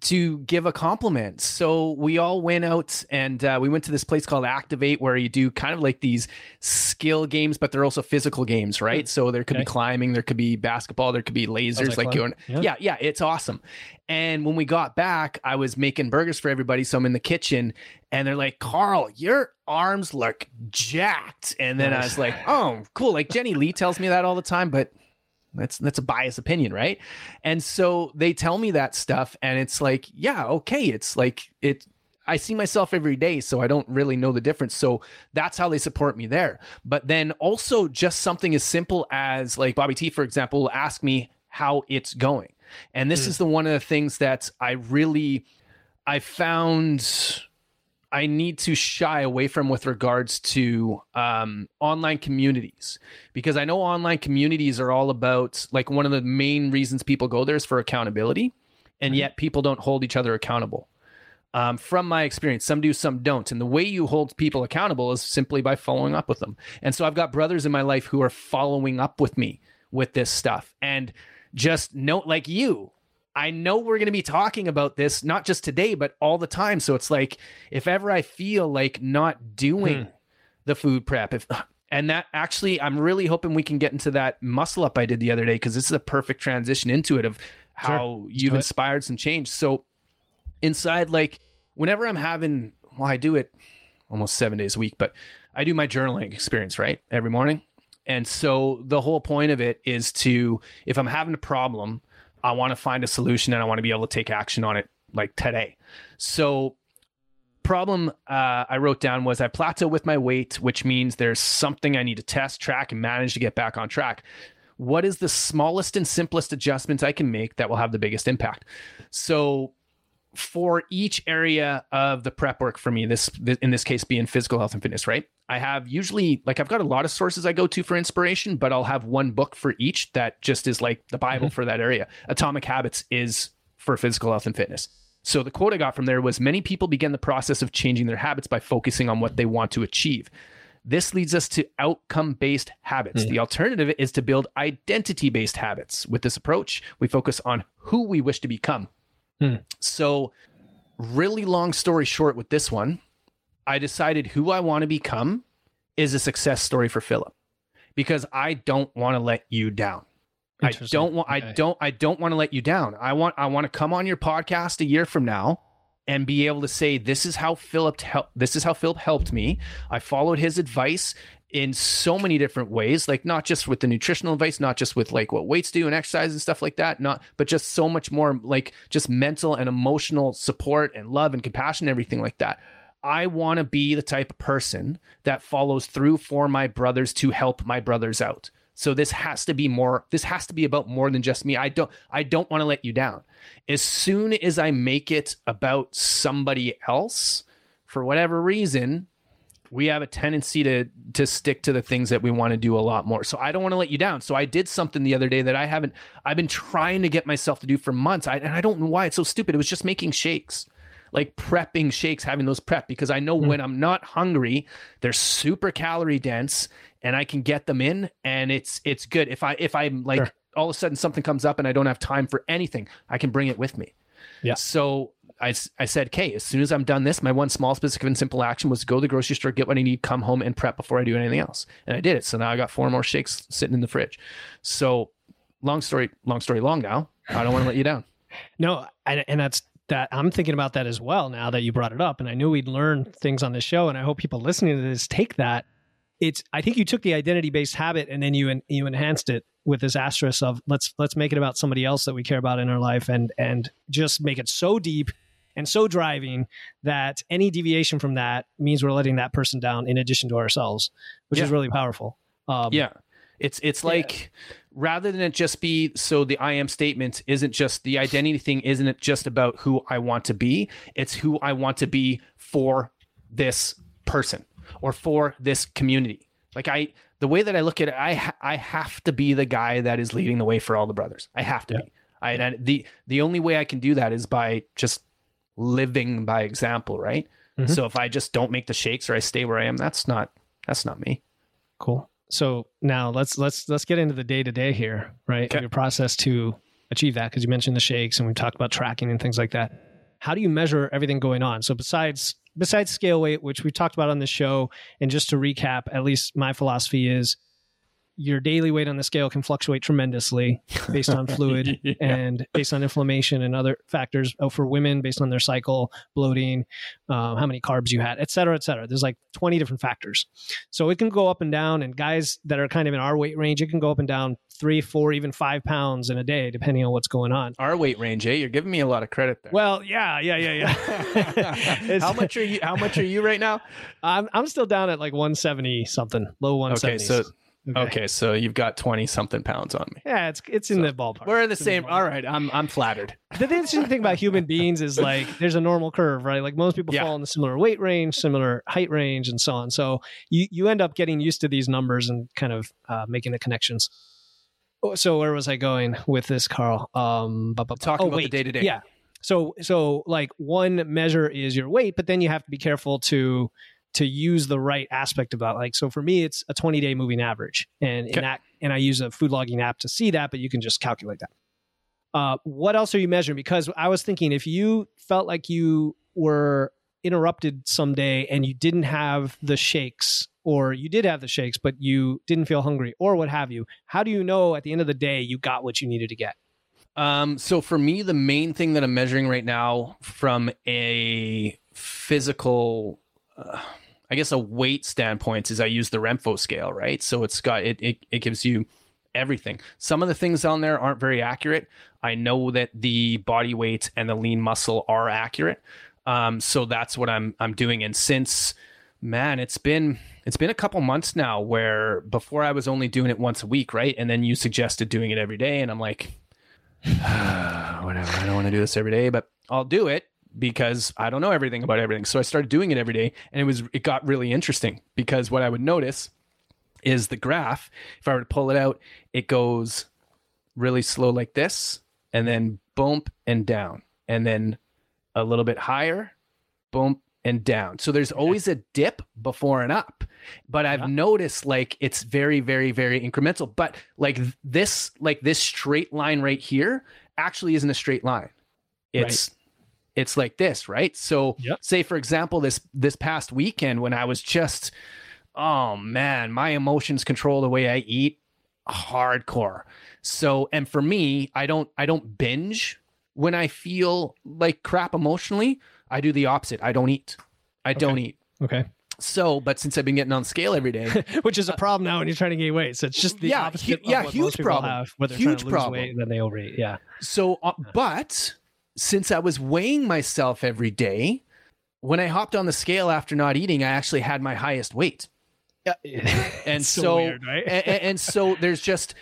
to give a compliment. So we all went out and uh, we went to this place called Activate where you do kind of like these skill games, but they're also physical games, right? So there could
Okay.
be climbing, there could be basketball, there could be lasers,
like
like going.
Yeah.
Yeah, yeah, it's awesome. And when we got back, I was making burgers for everybody. So I'm in the kitchen and they're like, Carl, your arms look jacked. And then I was like, oh, cool. Like Jenny Lee tells me that all the time, but that's that's a biased opinion, right? And so they tell me that stuff, and it's like, yeah, okay, it's like it. I see myself every day, so I don't really know the difference. So that's how they support me there. But then also just something as simple as like Bobby T, for example, will ask me how it's going. And this mm. is the one of the things that I really I found I need to shy away from with regards to um, online communities because I know online communities are all about like one of the main reasons people go there is for accountability, and yet people don't hold each other accountable. Um, from my experience, some do, some don't. And the way you hold people accountable is simply by following up with them. And so I've got brothers in my life who are following up with me with this stuff. And just note, like you, I know we're going to be talking about this not just today, but all the time. So it's like if ever I feel like not doing hmm. the food prep, if and that actually, I'm really hoping we can get into that muscle up I did the other day because this is a perfect transition into it of how sure. you've inspired some change. So inside, like whenever I'm having, well, I do it almost seven days a week, but I do my journaling experience right every morning. And so the whole point of it is to, if I'm having a problem, I want to find a solution and I want to be able to take action on it like today. So problem uh, I wrote down was I plateau with my weight, which means there's something I need to test, track, and manage to get back on track. What is the smallest and simplest adjustments I can make that will have the biggest impact? So for each area of the prep work for me, this in this case being physical health and fitness, right? I have usually like I've got a lot of sources I go to for inspiration, but I'll have one book for each that just is like the Bible mm-hmm. for that area. Atomic Habits is for physical health and fitness. So the quote I got from there was many people begin the process of changing their habits by focusing on what they want to achieve. This leads us to outcome based habits. Mm-hmm. The alternative is to build identity based habits. With this approach, we focus on who we wish to become Hmm. So, really long story short, with this one, I decided who I want to become is a success story for Philip because I don't want to let you down. I don't want okay. I don't I don't want to let you down. I want I want to come on your podcast a year from now and be able to say this is how Philip helped this is how Philip helped me. I followed his advice in so many different ways like not just with the nutritional advice not just with like what weights do and exercise and stuff like that not but just so much more like just mental and emotional support and love and compassion and everything like that. I want to be the type of person that follows through for my brothers to help my brothers out. So this has to be more this has to be about more than just me. I don't i don't want to let you down. As soon as i make it about somebody else for whatever reason we have a tendency to to stick to the things that we want to do a lot more. So I don't want to let you down. So I did something the other day that I haven't I've been trying to get myself to do for months. I, and I don't know why it's so stupid. It was just making shakes. Like prepping shakes, having those prep because I know mm. when I'm not hungry, they're super calorie dense and I can get them in and it's it's good. If I if I'm like sure. all of a sudden something comes up and I don't have time for anything, I can bring it with me. Yeah. So I, I said, okay, as soon as I'm done this, my one small, specific, and simple action was to go to the grocery store, get what I need, come home, and prep before I do anything else. And I did it. So now I got four more shakes sitting in the fridge. So, long story, long story long now. I don't want to let you down.
No, and, and that's that. I'm thinking about that as well now that you brought it up. And I knew we'd learn things on this show. And I hope people listening to this take that. It's, I think you took the identity based habit and then you, you enhanced it with this asterisk of let's let's make it about somebody else that we care about in our life and and just make it so deep and so driving that any deviation from that means we're letting that person down in addition to ourselves, which yeah. is really powerful.
Um, yeah. It's it's like yeah. rather than it just be so the I am statement isn't just the identity thing isn't it just about who I want to be it's who I want to be for this person or for this community like I the way that I look at it I ha- I have to be the guy that is leading the way for all the brothers I have to yeah. be I and the the only way I can do that is by just living by example, right? Mm-hmm. So if I just don't make the shakes or I stay where I am, that's not that's not me.
Cool. So now let's let's let's get into the day to day here, right? Okay. Your process to achieve that because you mentioned the shakes and we talked about tracking and things like that. How do you measure everything going on? So besides besides scale weight, which we talked about on the show, and just to recap, at least my philosophy is your daily weight on the scale can fluctuate tremendously based on fluid
Yeah.
and based on inflammation and other factors. Oh, for women, based on their cycle, bloating, uh, how many carbs you had, et cetera, et cetera. There's like 20 different factors. So it can go up and down. And guys that are kind of in our weight range, it can go up and down three, four, even five pounds in a day, depending on what's going on.
Our weight range, eh? You're giving me a lot of credit there.
Well, yeah, yeah, yeah, yeah.
How much are you? How much are you right now?
I'm I'm still down at like 170 something, low 170s.
Okay, so okay, so you've got twenty something pounds on me.
yeah, it's it's in the ballpark.
We're in the
It's
same.
ballpark.
All right, I'm I'm flattered.
The interesting thing about human beings is like there's a normal curve, right? Like most people
Yeah.
fall in a similar weight range, similar height range, and so on. So you you end up getting used to these numbers and kind of uh, making the connections. Oh, So where was I going with this, Carl? Um, bu- bu- bu-
Talking
oh,
about the day-to-day.
Yeah. So so like one measure is your weight, but then you have to be careful to to use the right aspect of that. Like so for me, it's a 20 day moving average, and
Okay.
that and I use a food logging app to see that, but you can just calculate that. Uh, what else are you measuring? Because I was thinking if you felt like you were interrupted someday and you didn't have the shakes or you did have the shakes but you didn't feel hungry or what have you how do you know at the end of the day you got what you needed to get
Um, so for me, the main thing that I'm measuring right now from a physical, uh, I guess a weight standpoint is I use the Renpho scale, right? So it's got it, it it gives you everything. Some of the things on there aren't very accurate. I know that the body weight and the lean muscle are accurate. Um, so that's what I'm I'm doing. And since man, it's been it's been a couple months now where before I was only doing it once a week, right? And then you suggested doing it every day, and I'm like, whatever. I don't want to do this every day, but I'll do it because I don't know everything about everything. So I started doing it every day, and it was it got really interesting because what I would notice is the graph. If I were to pull it out, it goes really slow like this, and then bump and down, and then a little bit higher, bump and down. So there's always a dip before and up. But I've
Yeah.
noticed like it's very, very, very incremental. But like this, like this straight line right here actually isn't a straight line. It's it's like this, right? So
Yep.
say for example, this this past weekend when I was just oh man, my emotions control the way I eat hardcore. So and for me, I don't I don't binge when I feel like crap emotionally. I do the opposite. I don't eat. I don't eat.
okay
So, but since I've been getting on scale every day,
which is a problem now when you're trying to gain weight so it's just the
Yeah,
opposite
hu- yeah, huge problem.
have,
Huge
to lose
problem.
weight then they overeat yeah
so uh, but since I was weighing myself every day, when I hopped on the scale after not eating, I actually had my highest weight.
yeah
And
It's
so,
weird, right?
and, and so there's just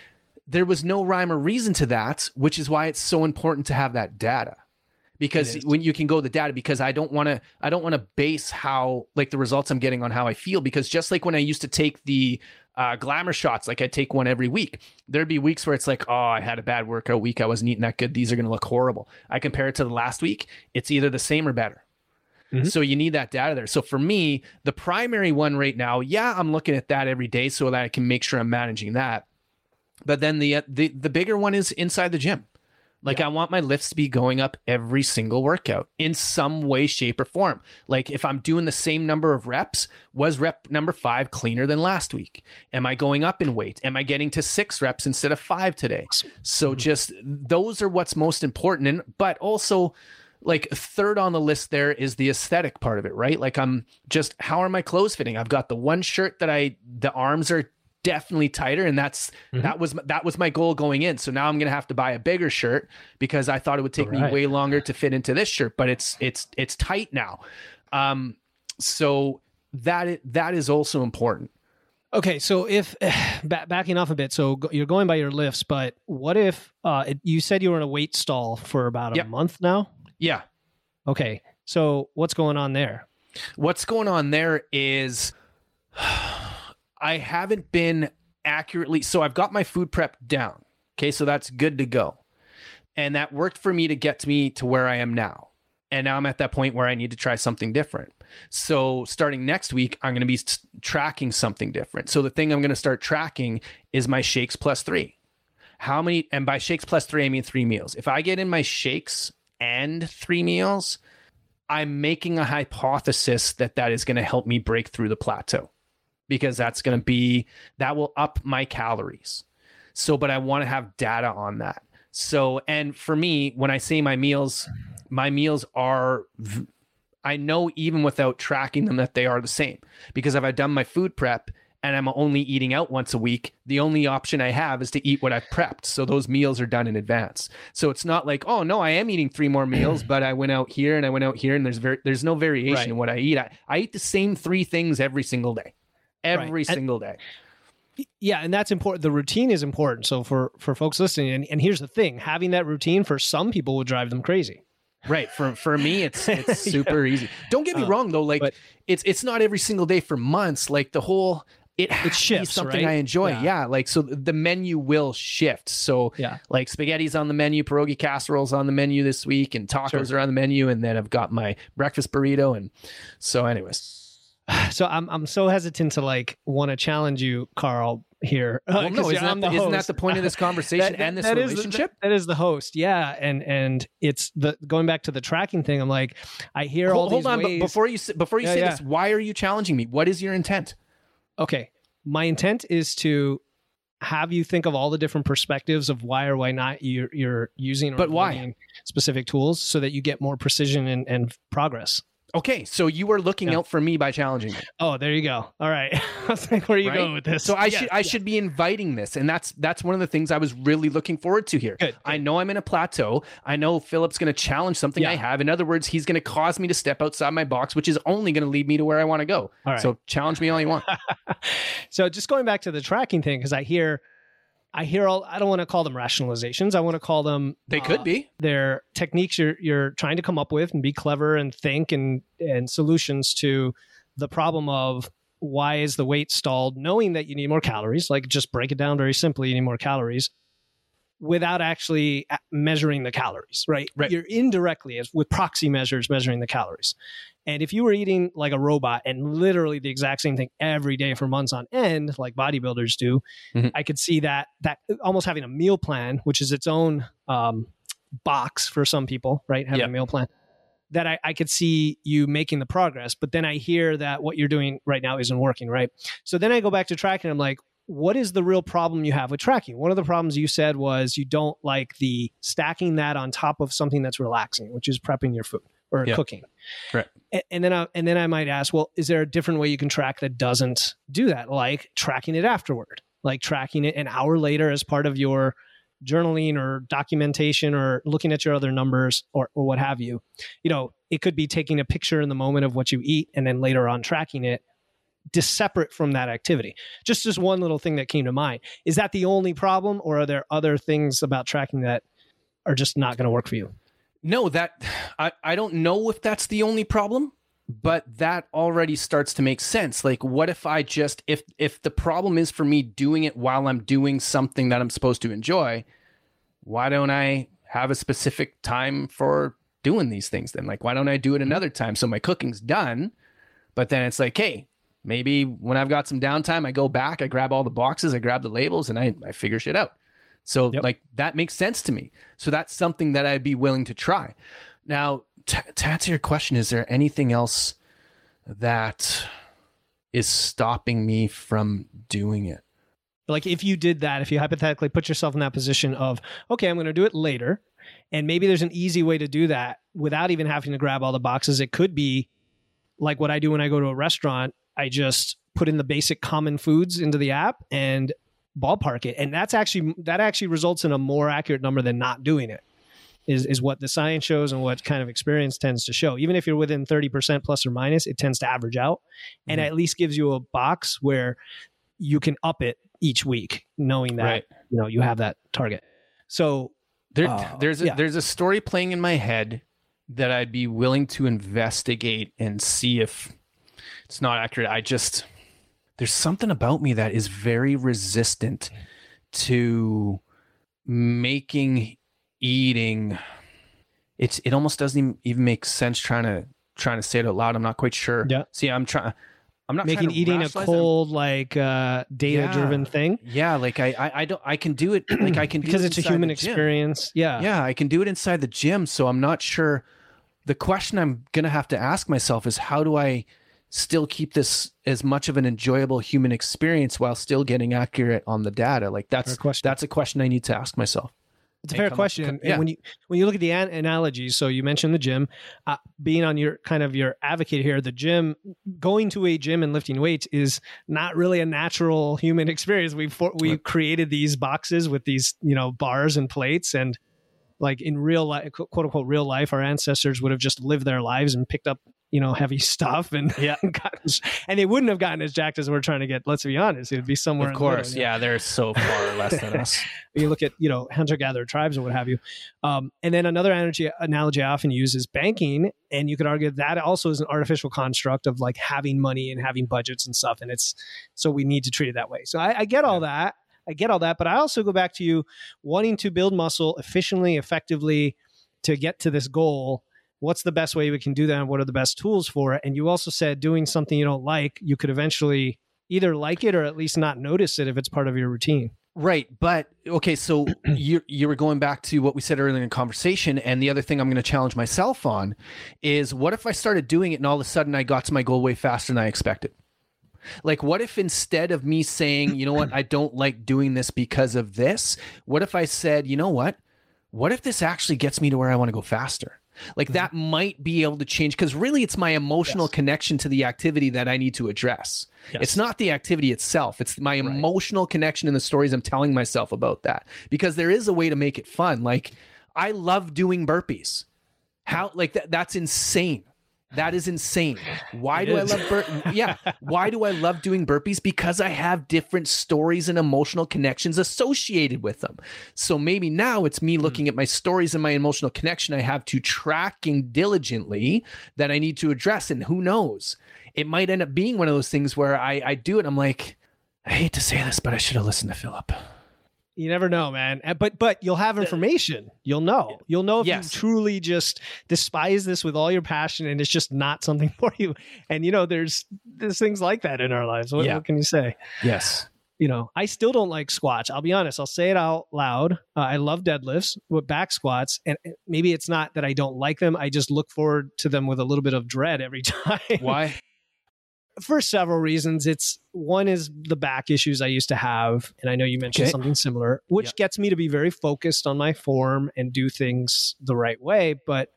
there was no rhyme or reason to that, which is why it's so important to have that data. Because when you can go the data, because I don't want to, I don't want to base how like the results I'm getting on how I feel. Because just like when I used to take the uh, glamour shots, like I take one every week, there'd be weeks where it's like, oh, I had a bad workout week, I wasn't eating that good. These are going to look horrible. I compare it to the last week, it's either the same or better.
Mhm.
So you need that data there. So for me, the primary one right now, yeah, I'm looking at that every day so that I can make sure I'm managing that. But then the the the bigger one is inside the gym. Like I want my lifts to be going up every single workout in some way, shape, or form. Like if I'm doing the same number of reps, was rep number five cleaner than last week? Am I going up in weight? Am I getting to six reps instead of five today? So mm-hmm. just those are what's most important. And but also like third on the list there is the aesthetic part of it, right? Like I'm just how are my clothes fitting? I've got the one shirt that I the arms are definitely tighter and that's
Mhm.
that was that was my goal going in. So now I'm going to have to buy a bigger shirt because I thought it would take
Right.
me way longer to fit into this shirt, but it's it's it's tight now. Um so that that is also important.
Okay, so if ba- backing off a bit, so you're going by your lifts, but what if uh, it, you said you were in a weight stall for about a
Yep.
month now?
Yeah.
Okay, so what's going on there?
What's going on there is I haven't been accurately so I've got my food prep down. Okay, so that's good to go. And that worked for me to get to me to where I am now. And now I'm at that point where I need to try something different. So starting next week, I'm going to be s- tracking something different. So the thing I'm going to start tracking is my shakes plus 3. How many and by shakes plus 3 I mean 3 meals. If I get in my shakes and 3 meals, I'm making a hypothesis that that is going to help me break through the plateau. Because that's going to be that will up my calories. So, but I want to have data on that. So, and for me, when I say my meals, my meals are I know even without tracking them that they are the same because if I've done my food prep and I'm only eating out once a week, the only option I have is to eat what I've prepped. So those meals are done in advance. So it's not like, oh no, I am eating three more meals, but I went out here and I went out here and there's very there's no variation right. in what I eat. I, I eat the same three things every single day. Every right. single day.
Yeah, and that's important. The routine is important. So for for folks listening, and, and here's the thing: having that routine for some people would drive them crazy.
Right. For for me, it's it's super yeah. easy. Don't get me uh, wrong though. Like but, it's it's not every single day for months. Like the whole it it shifts something right? I enjoy. Yeah. yeah. Like so the menu will shift. So yeah. like spaghetti's on the menu, pierogi casseroles on the menu this week, and tacos sure. are on the menu, and then I've got my breakfast burrito. And so anyways.
So I'm I'm so hesitant to like want to challenge you, Carl, here.
Well, no, isn't that, isn't that, the point of this conversation that, and this relationship?
Is the, that is the host, yeah. And and it's the going back to the tracking thing. I'm like, I hear hold, all hold on, ways.
but before you before you yeah, say yeah. this, why are you challenging me? What is your intent?
Okay, my intent is to have you think of all the different perspectives of why or why not you're, you're using
but why
specific tools so that you get more precision and, and progress.
Okay, so you were looking yeah. out for me by challenging me.
Oh, there you go. All right, I was like, where are you right? going with this?
So I should I should be inviting this, and that's that's one of the things I was really looking forward to here. Good, good. I know I'm in a plateau. I know Philip's going to challenge something yeah. I have. In other words, he's going to cause me to step outside my box, which is only going to lead me to where I want to go. All right. So challenge me all you want.
so just going back to the tracking thing, because I hear I hear all I don't want to call them rationalizations. I want to call them
They could uh, be.
They're techniques you're you're trying to come up with and be clever and think and and solutions to the problem of why is the weight stalled knowing that you need more calories like just break it down very simply you need more calories without actually measuring the calories right, right. you're indirectly as with proxy measures measuring the calories and if you were eating like a robot and literally the exact same thing every day for months on end, like bodybuilders do, mm-hmm. I could see that that almost having a meal plan, which is its own um, box for some people, right? Having yep. a meal plan. That I, I could see you making the progress, but then I hear that what you're doing right now isn't working, right? So then I go back to tracking. I'm like, what is the real problem you have with tracking? One of the problems you said was you don't like the stacking that on top of something that's relaxing, which is prepping your food or yep. cooking.
Right.
And, and then I, and then I might ask, well, is there a different way you can track that doesn't do that? Like tracking it afterward, like tracking it an hour later as part of your journaling or documentation or looking at your other numbers or, or what have you. You know, it could be taking a picture in the moment of what you eat and then later on tracking it just separate from that activity. Just just one little thing that came to mind. Is that the only problem or are there other things about tracking that are just not going to work for you?
No, that I, I don't know if that's the only problem, but that already starts to make sense. Like what if I just if if the problem is for me doing it while I'm doing something that I'm supposed to enjoy, why don't I have a specific time for doing these things then? Like why don't I do it another time so my cooking's done? But then it's like, hey, maybe when I've got some downtime, I go back, I grab all the boxes, I grab the labels, and I, I figure shit out. So yep. like that makes sense to me. So that's something that I'd be willing to try. Now, t- to answer your question, is there anything else that is stopping me from doing it?
Like if you did that, if you hypothetically put yourself in that position of, okay, I'm going to do it later, and maybe there's an easy way to do that without even having to grab all the boxes. It could be like what I do when I go to a restaurant. I just put in the basic common foods into the app and ballpark it and that's actually that actually results in a more accurate number than not doing it is is what the science shows and what kind of experience tends to show even if you're within 30% plus or minus it tends to average out mm-hmm. and at least gives you a box where you can up it each week knowing that right. you know you have that target so
there, uh, there's a, yeah. there's a story playing in my head that I'd be willing to investigate and see if it's not accurate. I just there's something about me that is very resistant to making eating it's it almost doesn't even make sense trying to trying to say it out loud. I'm not quite sure.
Yeah.
See i'm trying i'm not
making eating a cold like uh data driven
yeah.
thing?
Yeah like I, I i don't i can do it like i can
because it it's a human experience. Yeah.
Yeah i can do it inside the gym so i'm not sure. The question i'm gonna have to ask myself is how do i still keep this as much of an enjoyable human experience while still getting accurate on the data? Like that's that's a question I need to ask myself.
It's a fair question. Up, come, yeah. And when you when you look at the an- analogies, so you mentioned the gym, uh, being on your kind of your advocate here, the gym, going to a gym and lifting weights is not really a natural human experience. We for, we right. created these boxes with these you know bars and plates, and like in real life, quote unquote real life, our ancestors would have just lived their lives and picked up you know heavy stuff and
yeah.
gotten, and they wouldn't have gotten as jacked as we're trying to get let's be honest it would be somewhere
of course the yeah. They're so far less than us.
You look at you know hunter-gatherer tribes or what have you. Um, and then another analogy analogy i often use is banking and you could argue that also is an artificial construct of like having money and having budgets and stuff and it's so we need to treat it that way. So i, I get all that i get all that but i also go back to you wanting to build muscle efficiently effectively to get to this goal what's the best way we can do that? And what are the best tools for it? And you also said doing something you don't like you could eventually either like it or at least not notice it if it's part of your routine.
Right but okay so you you were going back to what we said earlier in the conversation and the other thing i'm going to challenge myself on is what if i started doing it and all of a sudden i got to my goal way faster than i expected? Like, what if instead of me saying, you know what, I don't like doing this because of this, what if I said, you know what, what if this actually gets me to where I want to go faster? Like that mm-hmm. might be able to change because really it's my emotional yes. connection to the activity that I need to address. Yes. It's not the activity itself, it's my right. emotional connection and the stories I'm telling myself about that. Because there is a way to make it fun. Like I love doing burpees. How like that that's insane. That is insane. Why it do is. I love bur- yeah, why do I love doing burpees? Because I have different stories and emotional connections associated with them. So maybe now it's me looking mm. at my stories and my emotional connection I have to tracking diligently that I need to address and who knows. It might end up being one of those things where I I do it I'm like I hate to say this, but I should have listened to Philip.
You never know, man. But but you'll have information. You'll know. You'll know if yes. you truly just despise this with all your passion and it's just not something for you. And you know, there's there's things like that in our lives. What, yeah. what can you say?
Yes.
You know, I still don't like squats. I'll be honest. I'll say it out loud. Uh, I love deadlifts, but back squats, and maybe it's not that I don't like them. I just look forward to them with a little bit of dread every time.
Why?
For several reasons. It's one is the back issues I used to have, and I know you mentioned okay. something similar, which yep. gets me to be very focused on my form and do things the right way. But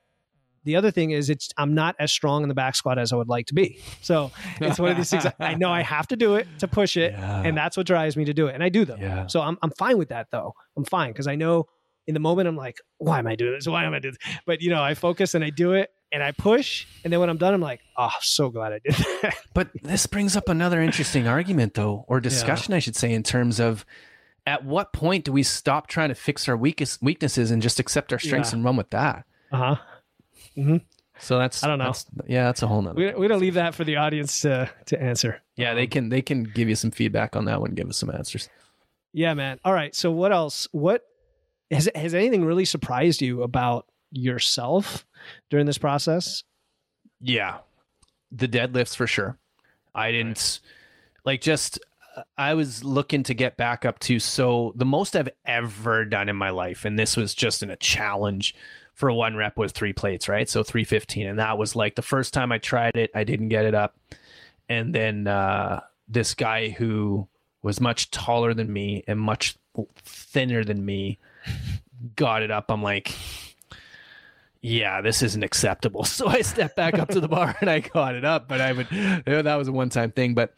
the other thing is, it's I'm not as strong in the back squat as I would like to be. So it's one of these things. I know I have to do it to push it, yeah. and that's what drives me to do it, and I do them. Yeah. So I'm I'm fine with that though. I'm fine because I know in the moment I'm like, why am I doing this? Why am I doing this? But you know, I focus and I do it, and I push, and then when I'm done, I'm like, oh, so glad I did that.
But this brings up another interesting argument, though, or discussion, yeah. I should say, in terms of at what point do we stop trying to fix our weakest weaknesses and just accept our strengths yeah. and run with that?
Uh huh. Mm-hmm.
So that's
I don't know.
That's, yeah, that's a whole nother.
We, we don't leave that for the audience to to answer.
Yeah, they can they can give you some feedback on that one, give us some answers.
Yeah, man. All right. So what else? What has has anything really surprised you about yourself during this process?
Yeah. The deadlifts for sure. I didn't like just I was looking to get back up to so the most I've ever done in my life and this was just in a challenge for one rep with three plates, right? So 315 and that was like the first time I tried it, I didn't get it up. And then uh this guy who was much taller than me and much thinner than me got it up. I'm like yeah, this isn't acceptable. So I stepped back up to the bar and I got it up, but I would, that was a one time thing. But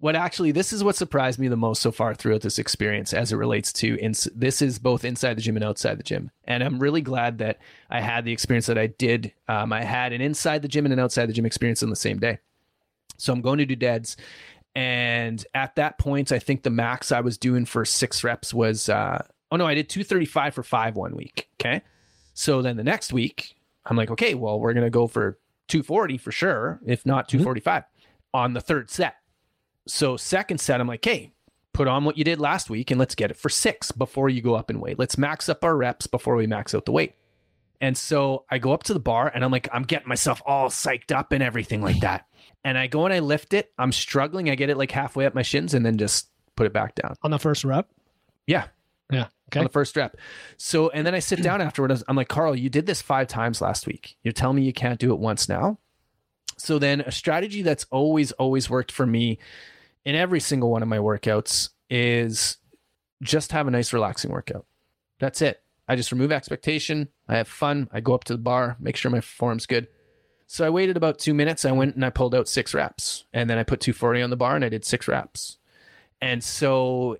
what actually, this is what surprised me the most so far throughout this experience as it relates to, this is both inside the gym and outside the gym. And I'm really glad that I had the experience that I did. Um, I had an inside the gym and an outside the gym experience on the same day. So I'm going to do deads. And at that point, I think the max I was doing for six reps was, uh, oh no, I did 235 for five one week. Okay. So then the next week, I'm like, okay, well, we're going to go for 240 for sure, if not 245 mm-hmm. on the third set. So, second set, I'm like, hey, put on what you did last week and let's get it for six before you go up in weight. Let's max up our reps before we max out the weight. And so I go up to the bar and I'm like, I'm getting myself all psyched up and everything like that. And I go and I lift it. I'm struggling. I get it like halfway up my shins and then just put it back down.
On the first rep?
Yeah. Okay. On the first rep. So, and then I sit down afterward. I'm like, Carl, you did this five times last week. You're telling me you can't do it once now? So then a strategy that's always, always worked for me in every single one of my workouts is just have a nice, relaxing workout. That's it. I just remove expectation. I have fun. I go up to the bar, make sure my form's good. So I waited about two minutes. I went and I pulled out six reps. And then I put 240 on the bar and I did six reps. And so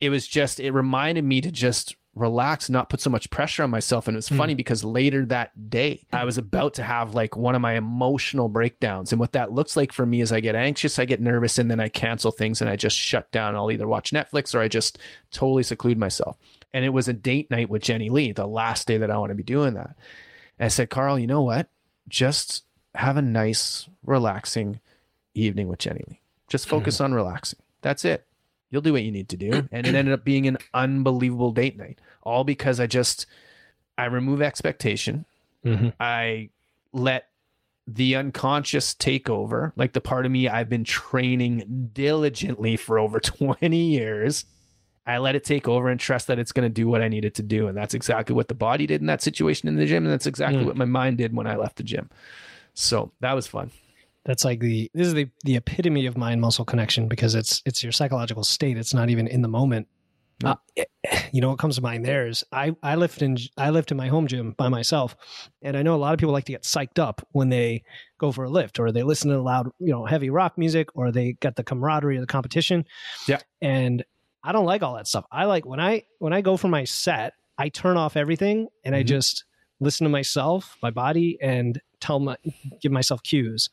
it was just, it reminded me to just relax, not put so much pressure on myself. And it was hmm. funny because later that day, I was about to have like one of my emotional breakdowns. And what that looks like for me is I get anxious, I get nervous, and then I cancel things and I just shut down. I'll either watch Netflix or I just totally seclude myself. And it was a date night with Jenny Lee, the last day that I want to be doing that. And I said, Carl, you know what? Just have a nice, relaxing evening with Jenny Lee. Just mm-hmm. focus on relaxing. That's it. You'll do what you need to do. And it ended up being an unbelievable date night, all because I just, I remove expectation. I let the unconscious take over, like the part of me I've been training diligently for over 20 years. I let it take over and trust that it's going to do what I needed to do. And that's exactly what the body did in that situation in the gym. And that's exactly
Mm.
what my mind did when I left the gym. So that was fun.
That's like the this is the the epitome of mind muscle connection because it's it's your psychological state. It's not even in the moment. Uh, you know what comes to mind there is I I lift in I lift in my home gym by myself, and I know a lot of people like to get psyched up when they go for a lift or they listen to loud you know heavy rock music or they got the camaraderie of the competition.
Yeah.
and I don't like all that stuff. I like when I when I go for my set, I turn off everything and I
Mhm.
just listen to myself, my body, and tell my give myself cues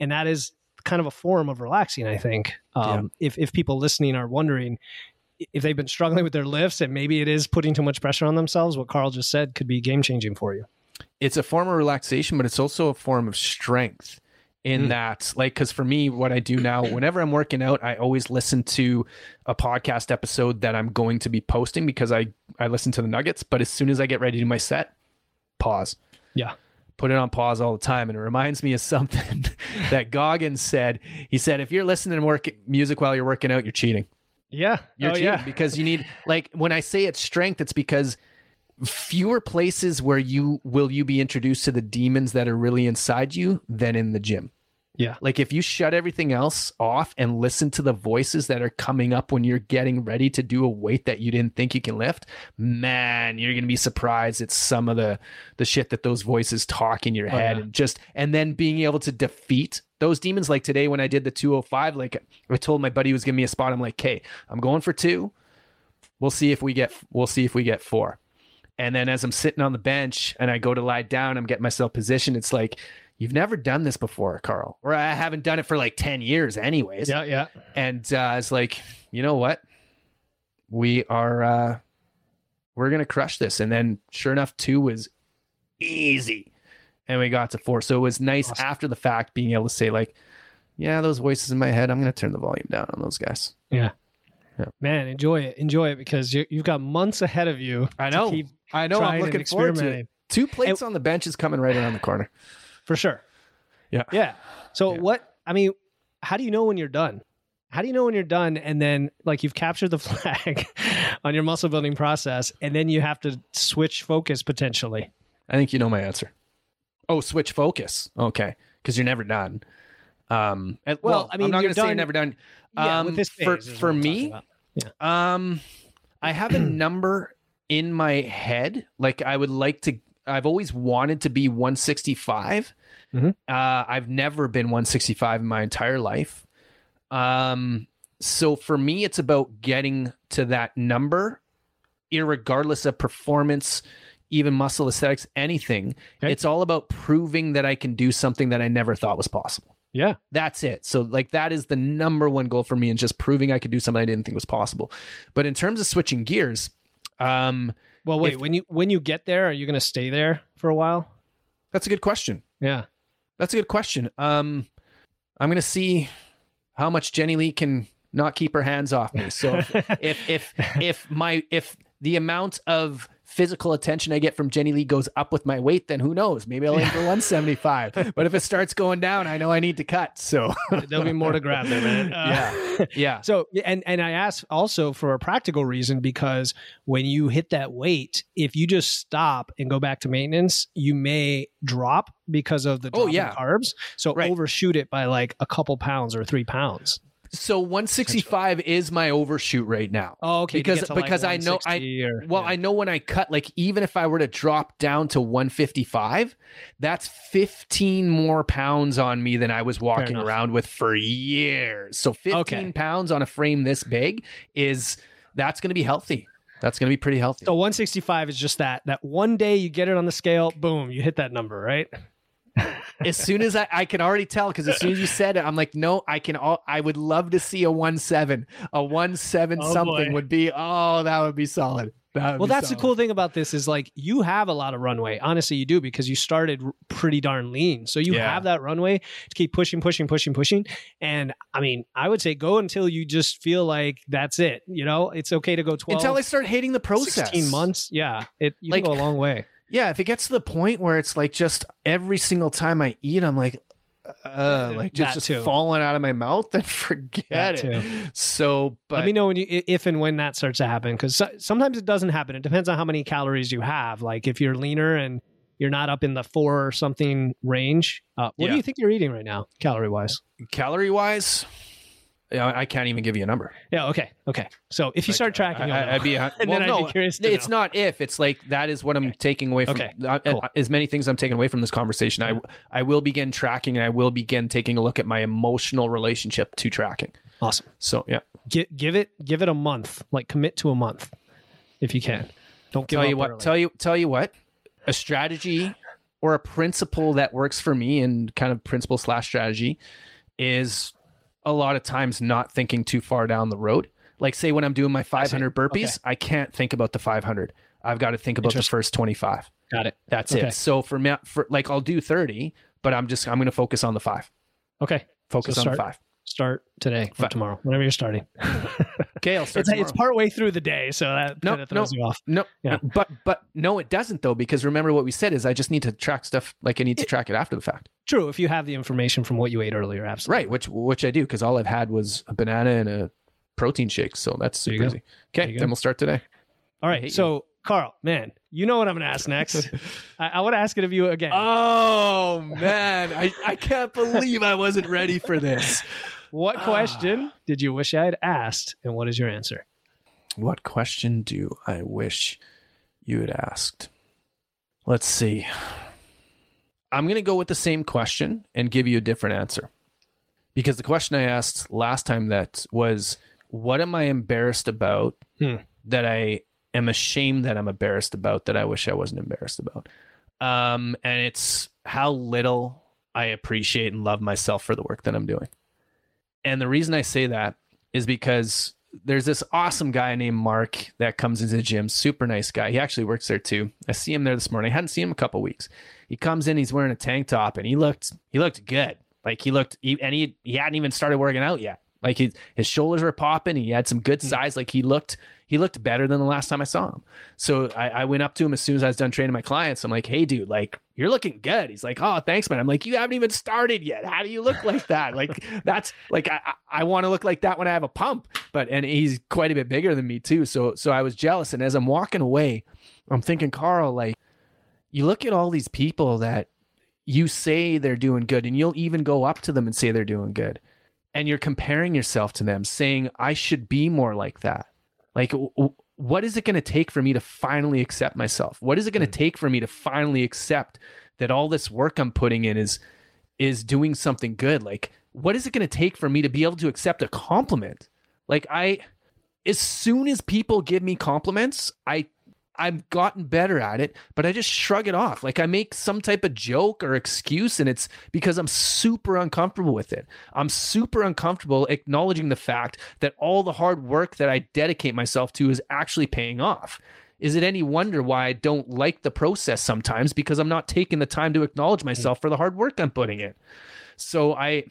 and that is kind of a form of relaxing i think um, if, if people listening are wondering if they've been struggling with their lifts and maybe it is putting too much pressure on themselves what carl just said could be game changing for you
it's a form of relaxation, but it's also a form of strength in
Mm.
that, like, because for me, what I do now, whenever I'm working out, I always listen to a podcast episode that I'm going to be posting because I, I listen to the nuggets. But as soon as I get ready to do my set, pause.
Yeah.
Put it on pause all the time. And it reminds me of something that Goggins said. He said, if you're listening to work music while you're working out, you're cheating.
yeah
You're
oh,
cheating
yeah
because you need like when I say it's strength, it's because fewer places where you will you be introduced to the demons that are really inside you than in the gym.
Yeah.
Like if you shut everything else off and listen to the voices that are coming up when you're getting ready to do a weight that you didn't think you can lift, man, you're going to be surprised at some of the the shit that those voices talk in your
Oh,
head
yeah.
and just and then being able to defeat those demons like today when I did the 205 like I told my buddy who was giving me a spot I'm like, "Okay, I'm going for 2. We'll see if we get we'll see if we get 4." And then as I'm sitting on the bench and I go to lie down, I'm getting myself positioned. It's like, you've never done this before, Carl, or I haven't done it for like 10 years, anyways.
yeah yeah
And uh, it's like, you know what? We are, uh, we're going to crush this. And then sure enough, two was easy. And we got to four. So it was nice
Awesome.
after the fact being able to say, like, yeah, those voices in my head, I'm going to turn the volume down on those guys.
yeah
Yeah.
man enjoy it enjoy it because you, you've got months ahead of you
I know. I know. I'm looking forward to it. Two plates on the bench is coming right around the corner.
For sure
Yeah.
yeah so
Yeah.
what i mean how do you know when you're done how do you know when you're done and then like you've captured the flag on your muscle building process and then you have to switch focus potentially
I think you know my answer. Oh, switch focus. Okay, because you're never done. Um,
Well,
well,
I mean,
I'm not going to say you're never done.
yeah
Um,
with this
for for
what I'm talking
me,
about.
um, I have a number in my head. Like I would like to. I've always wanted to be 165.
Mhm.
Uh, I've never been 165 in my entire life. Um, so for me, it's about getting to that number, irregardless of performance, even muscle aesthetics, anything.
Okay.
It's all about proving that I can do something that I never thought was possible.
yeah
That's it. So like that is the number one goal for me and just proving I could do something I didn't think was possible. But in terms of switching gears, um,
well wait
If-
when you when you get there are you going to stay there for a while
that's a good question.
yeah
That's a good question. Um, I'm gonna see how much Jenny Lee can not keep her hands off me. So if if if, if my if the amount of physical attention I get from Jenny Lee goes up with my weight, then who knows? Maybe I'll aim for 175. but if it starts going down, I know I need to cut. So
there'll be more to grab there, man. Uh,
yeah, yeah.
So and and I ask also for a practical reason because when you hit that weight, if you just stop and go back to maintenance, you may drop because of the
Oh, yeah.
carbs. So
Right.
overshoot it by like a couple pounds or three pounds.
So 165 is my overshoot right now.
Oh, okay. to
Because-
like,
because I know- I-
or-
Well,
yeah.
I know when I cut, like even if I were to drop down to 155, that's 15 more pounds on me than I was walking around with for years. So 15
Okay.
pounds on a frame this big is that's going to be healthy. That's going to be pretty healthy.
So 165 is just that that one day you get it on the scale, boom, you hit that number, right?
As soon as I, I can already tell, because as soon as you said it, I'm like, no, I can. All I would love to see a one seven, a one seven
Oh,
something
boy.
would be. Oh, that would be solid. That
Well, that's the cool thing about this is like you have a lot of runway. Honestly, you do because you started pretty darn lean. So you
Yeah.
have that runway to keep pushing, pushing, pushing, pushing. And I mean, I would say go until you just feel like that's it. You know, it's okay to go 12,
until I start hating the process.
16 months. Yeah. It you
Like-
can go a long way.
Yeah, if it gets to the point where it's like just every single time I eat, I'm like, uh, like just, just
too.
falling out of my mouth, then forget it. So, but
Let me know when you if and when that starts to happen because so, sometimes it doesn't happen. It depends on how many calories you have. Like if you're leaner and you're not up in the four or something range. Uh, what do you think you're eating right now, calorie wise?
calorie wise, yeah, I can't even give you a number.
Yeah. Okay. Okay. So if you start tracking,
I, would be,
And
well,
then I'd be
no,
curious to
it's
know.
not if. It's like that is what I'm taking away from.
Okay,
uh,
cool.
As many things I'm taking away from this conversation, I I will begin tracking, and I will begin taking a look at my emotional relationship to tracking.
awesome.
So yeah,
Give, give it give it a month. Like commit to a month if you can. Don't give
tell you what,
early.
tell you tell you what, a strategy or a principle that works for me, and kind of principle slash strategy, is a lot of times not thinking too far down the road. Like say when I'm doing my 500 burpees,
Okay.
I can't think about the 500. I've got to think about the first 25.
Got it.
That's
Okay.
it. So for me, for like I'll do 30, but I'm just I'm going to focus on the five.
Okay.
Focus
So
on the five.
Start today or tomorrow, whenever you're starting.
Okay, I'll start
It's,
tomorrow.
it's part way through the day, so that
No,
kind of throws
no.
you off.
no,
Yeah.
but but no, it doesn't though because remember what we said is I just need to track stuff like I need to track it after the fact.
True, if you have the information from what you ate earlier, absolutely.
Right, which which I do because all I've had was a banana and a protein shake, so that's super easy. Okay, then we'll start today.
All right,
I
right.
hate
So, Carl, man, you know what I'm going to ask next. I, I want to ask it of you again.
Oh man, I, I can't believe I wasn't ready for this.
what
ah.
question did you wish I had asked, and what is your answer?
What question do I wish you had asked? Let's see. I'm going to go with the same question and give you a different answer. Because the question I asked last time that was what am I embarrassed about
Hmm.
that I am ashamed that I'm embarrassed about that I wish I wasn't embarrassed about. Um and it's how little I appreciate and love myself for the work that I'm doing. And the reason I say that is because there's this awesome guy named Mark that comes into the gym, super nice guy. He actually works there too. I see him there this morning. I hadn't seen him in a couple weeks. He comes in, he's wearing a tank top, and he looked he looked good. Like he looked, he, and he he hadn't even started working out yet. Like his his shoulders were popping. He had some good hmm. size. Like he looked he looked better than the last time I saw him. So I, I went up to him as soon as I was done training my clients. I'm like, hey, dude, like you're looking good. He's like, oh, thanks, man. I'm like, you haven't even started yet. How do you look like that? Like that's like I, I, I want to look like that when I have a pump. But and he's quite a bit bigger than me too. So so I was jealous. And as I'm walking away, I'm thinking, Carl, like you look at all these people that you say they're doing good, and you'll even go up to them and say they're doing good, and you're comparing yourself to them, saying I should be more like that. Like, w- what is it going to take for me to finally accept myself? What is it going to hmm. take for me to finally accept that all this work I'm putting in is is doing something good? Like, what is it going to take for me to be able to accept a compliment? Like, I, as soon as people give me compliments, I I've gotten better at it, but I just shrug it off. Like I make some type of joke or excuse, and it's because I'm super uncomfortable with it. I'm super uncomfortable acknowledging the fact that all the hard work that I dedicate myself to is actually paying off. Is it any wonder why I don't like the process sometimes? Because I'm not taking the time to acknowledge mm. myself for the hard work I'm putting in. So I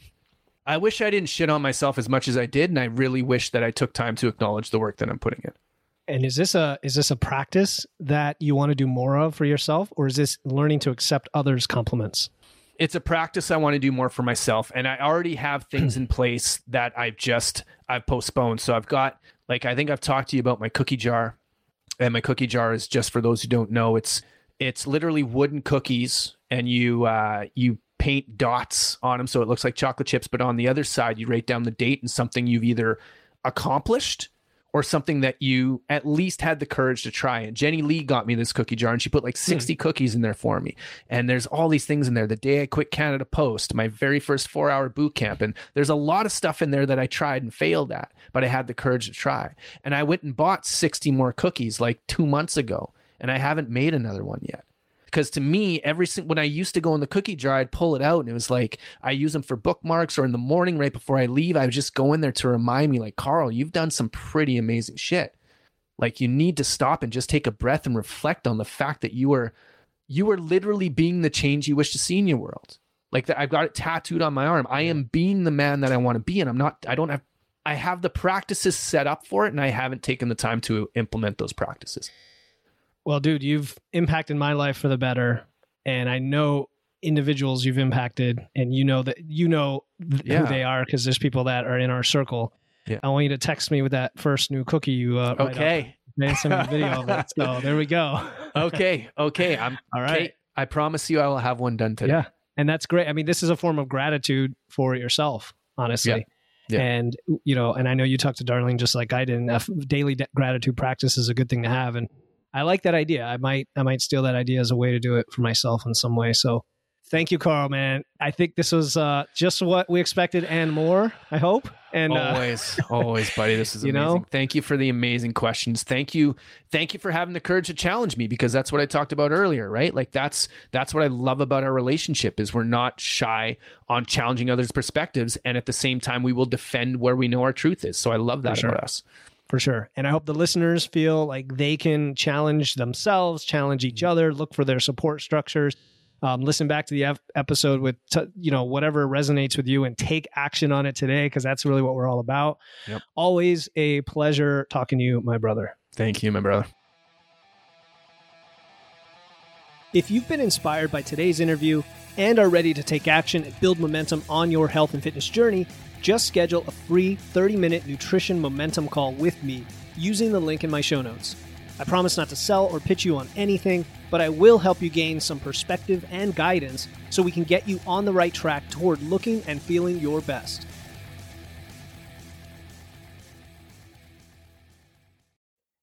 I wish I didn't shit on myself as much as I did, and I really wish that I took time to acknowledge the work that I'm putting in.
And is this a is this a practice that you want to do more of for yourself, or is this learning to accept others' compliments?
It's a practice I want to do more for myself, and I already have things in place that I've just I've postponed. So I've got like I think I've talked to you about my cookie jar, and my cookie jar is just for those who don't know. It's it's literally wooden cookies, and you uh, you paint dots on them so it looks like chocolate chips, but on the other side you write down the date and something you've either accomplished or something that you at least had the courage to try. And Jenny Lee got me this cookie jar and she put like 60 hmm. cookies in there for me. And there's all these things in there. The day I quit Canada Post, my very first four hour boot camp. And there's a lot of stuff in there that I tried and failed at, but I had the courage to try. And I went and bought 60 more cookies like two months ago. And I haven't made another one yet because to me every single when i used to go in the cookie jar i'd pull it out and it was like i use them for bookmarks or in the morning right before i leave i would just go in there to remind me like carl you've done some pretty amazing shit. Like you need to stop and just take a breath and reflect on the fact that you are you are literally being the change you wish to see in your world. Like that i've got it tattooed on my arm. I am being the man that i want to be and i'm not i don't have i have the practices set up for it and i haven't taken the time to implement those practices
well, dude, you've impacted my life for the better, and I know individuals you've impacted, and you know that you know th- yeah. who they are because there's people that are in our circle. Yeah. I want you to text me with that first new cookie you uh,
okay.
Then send me a video of it. So there we go.
okay, okay. I'm all right. Kate, I promise you, I will have one done today.
Yeah, and that's great. I mean, this is a form of gratitude for yourself, honestly. Yeah. Yeah. And you know, and I know you talked to Darling just like I did. And daily de- gratitude practice is a good thing to have, and I like that idea. I might I might steal that idea as a way to do it for myself in some way. So thank you, Carl, man. I think this was uh, just what we expected and more. I hope. And
uh, always, always, buddy. This is you amazing. Know? Thank you for the amazing questions. Thank you, thank you for having the courage to challenge me because that's what I talked about earlier, right? Like that's that's what I love about our relationship is we're not shy on challenging others' perspectives, and at the same time, we will defend where we know our truth is. So I love that sure. about us
for sure. And I hope the listeners feel like they can challenge themselves, challenge each mm-hmm. other, look for their support structures. Um, listen back to the ep- episode with t- you know whatever resonates with you and take action on it today because that's really what we're all about. Yep. Always a pleasure talking to you, my brother.
Thank you, my brother.
If you've been inspired by today's interview and are ready to take action and build momentum on your health and fitness journey, just schedule a free 30 minute nutrition momentum call with me using the link in my show notes. I promise not to sell or pitch you on anything, but I will help you gain some perspective and guidance so we can get you on the right track toward looking and feeling your best.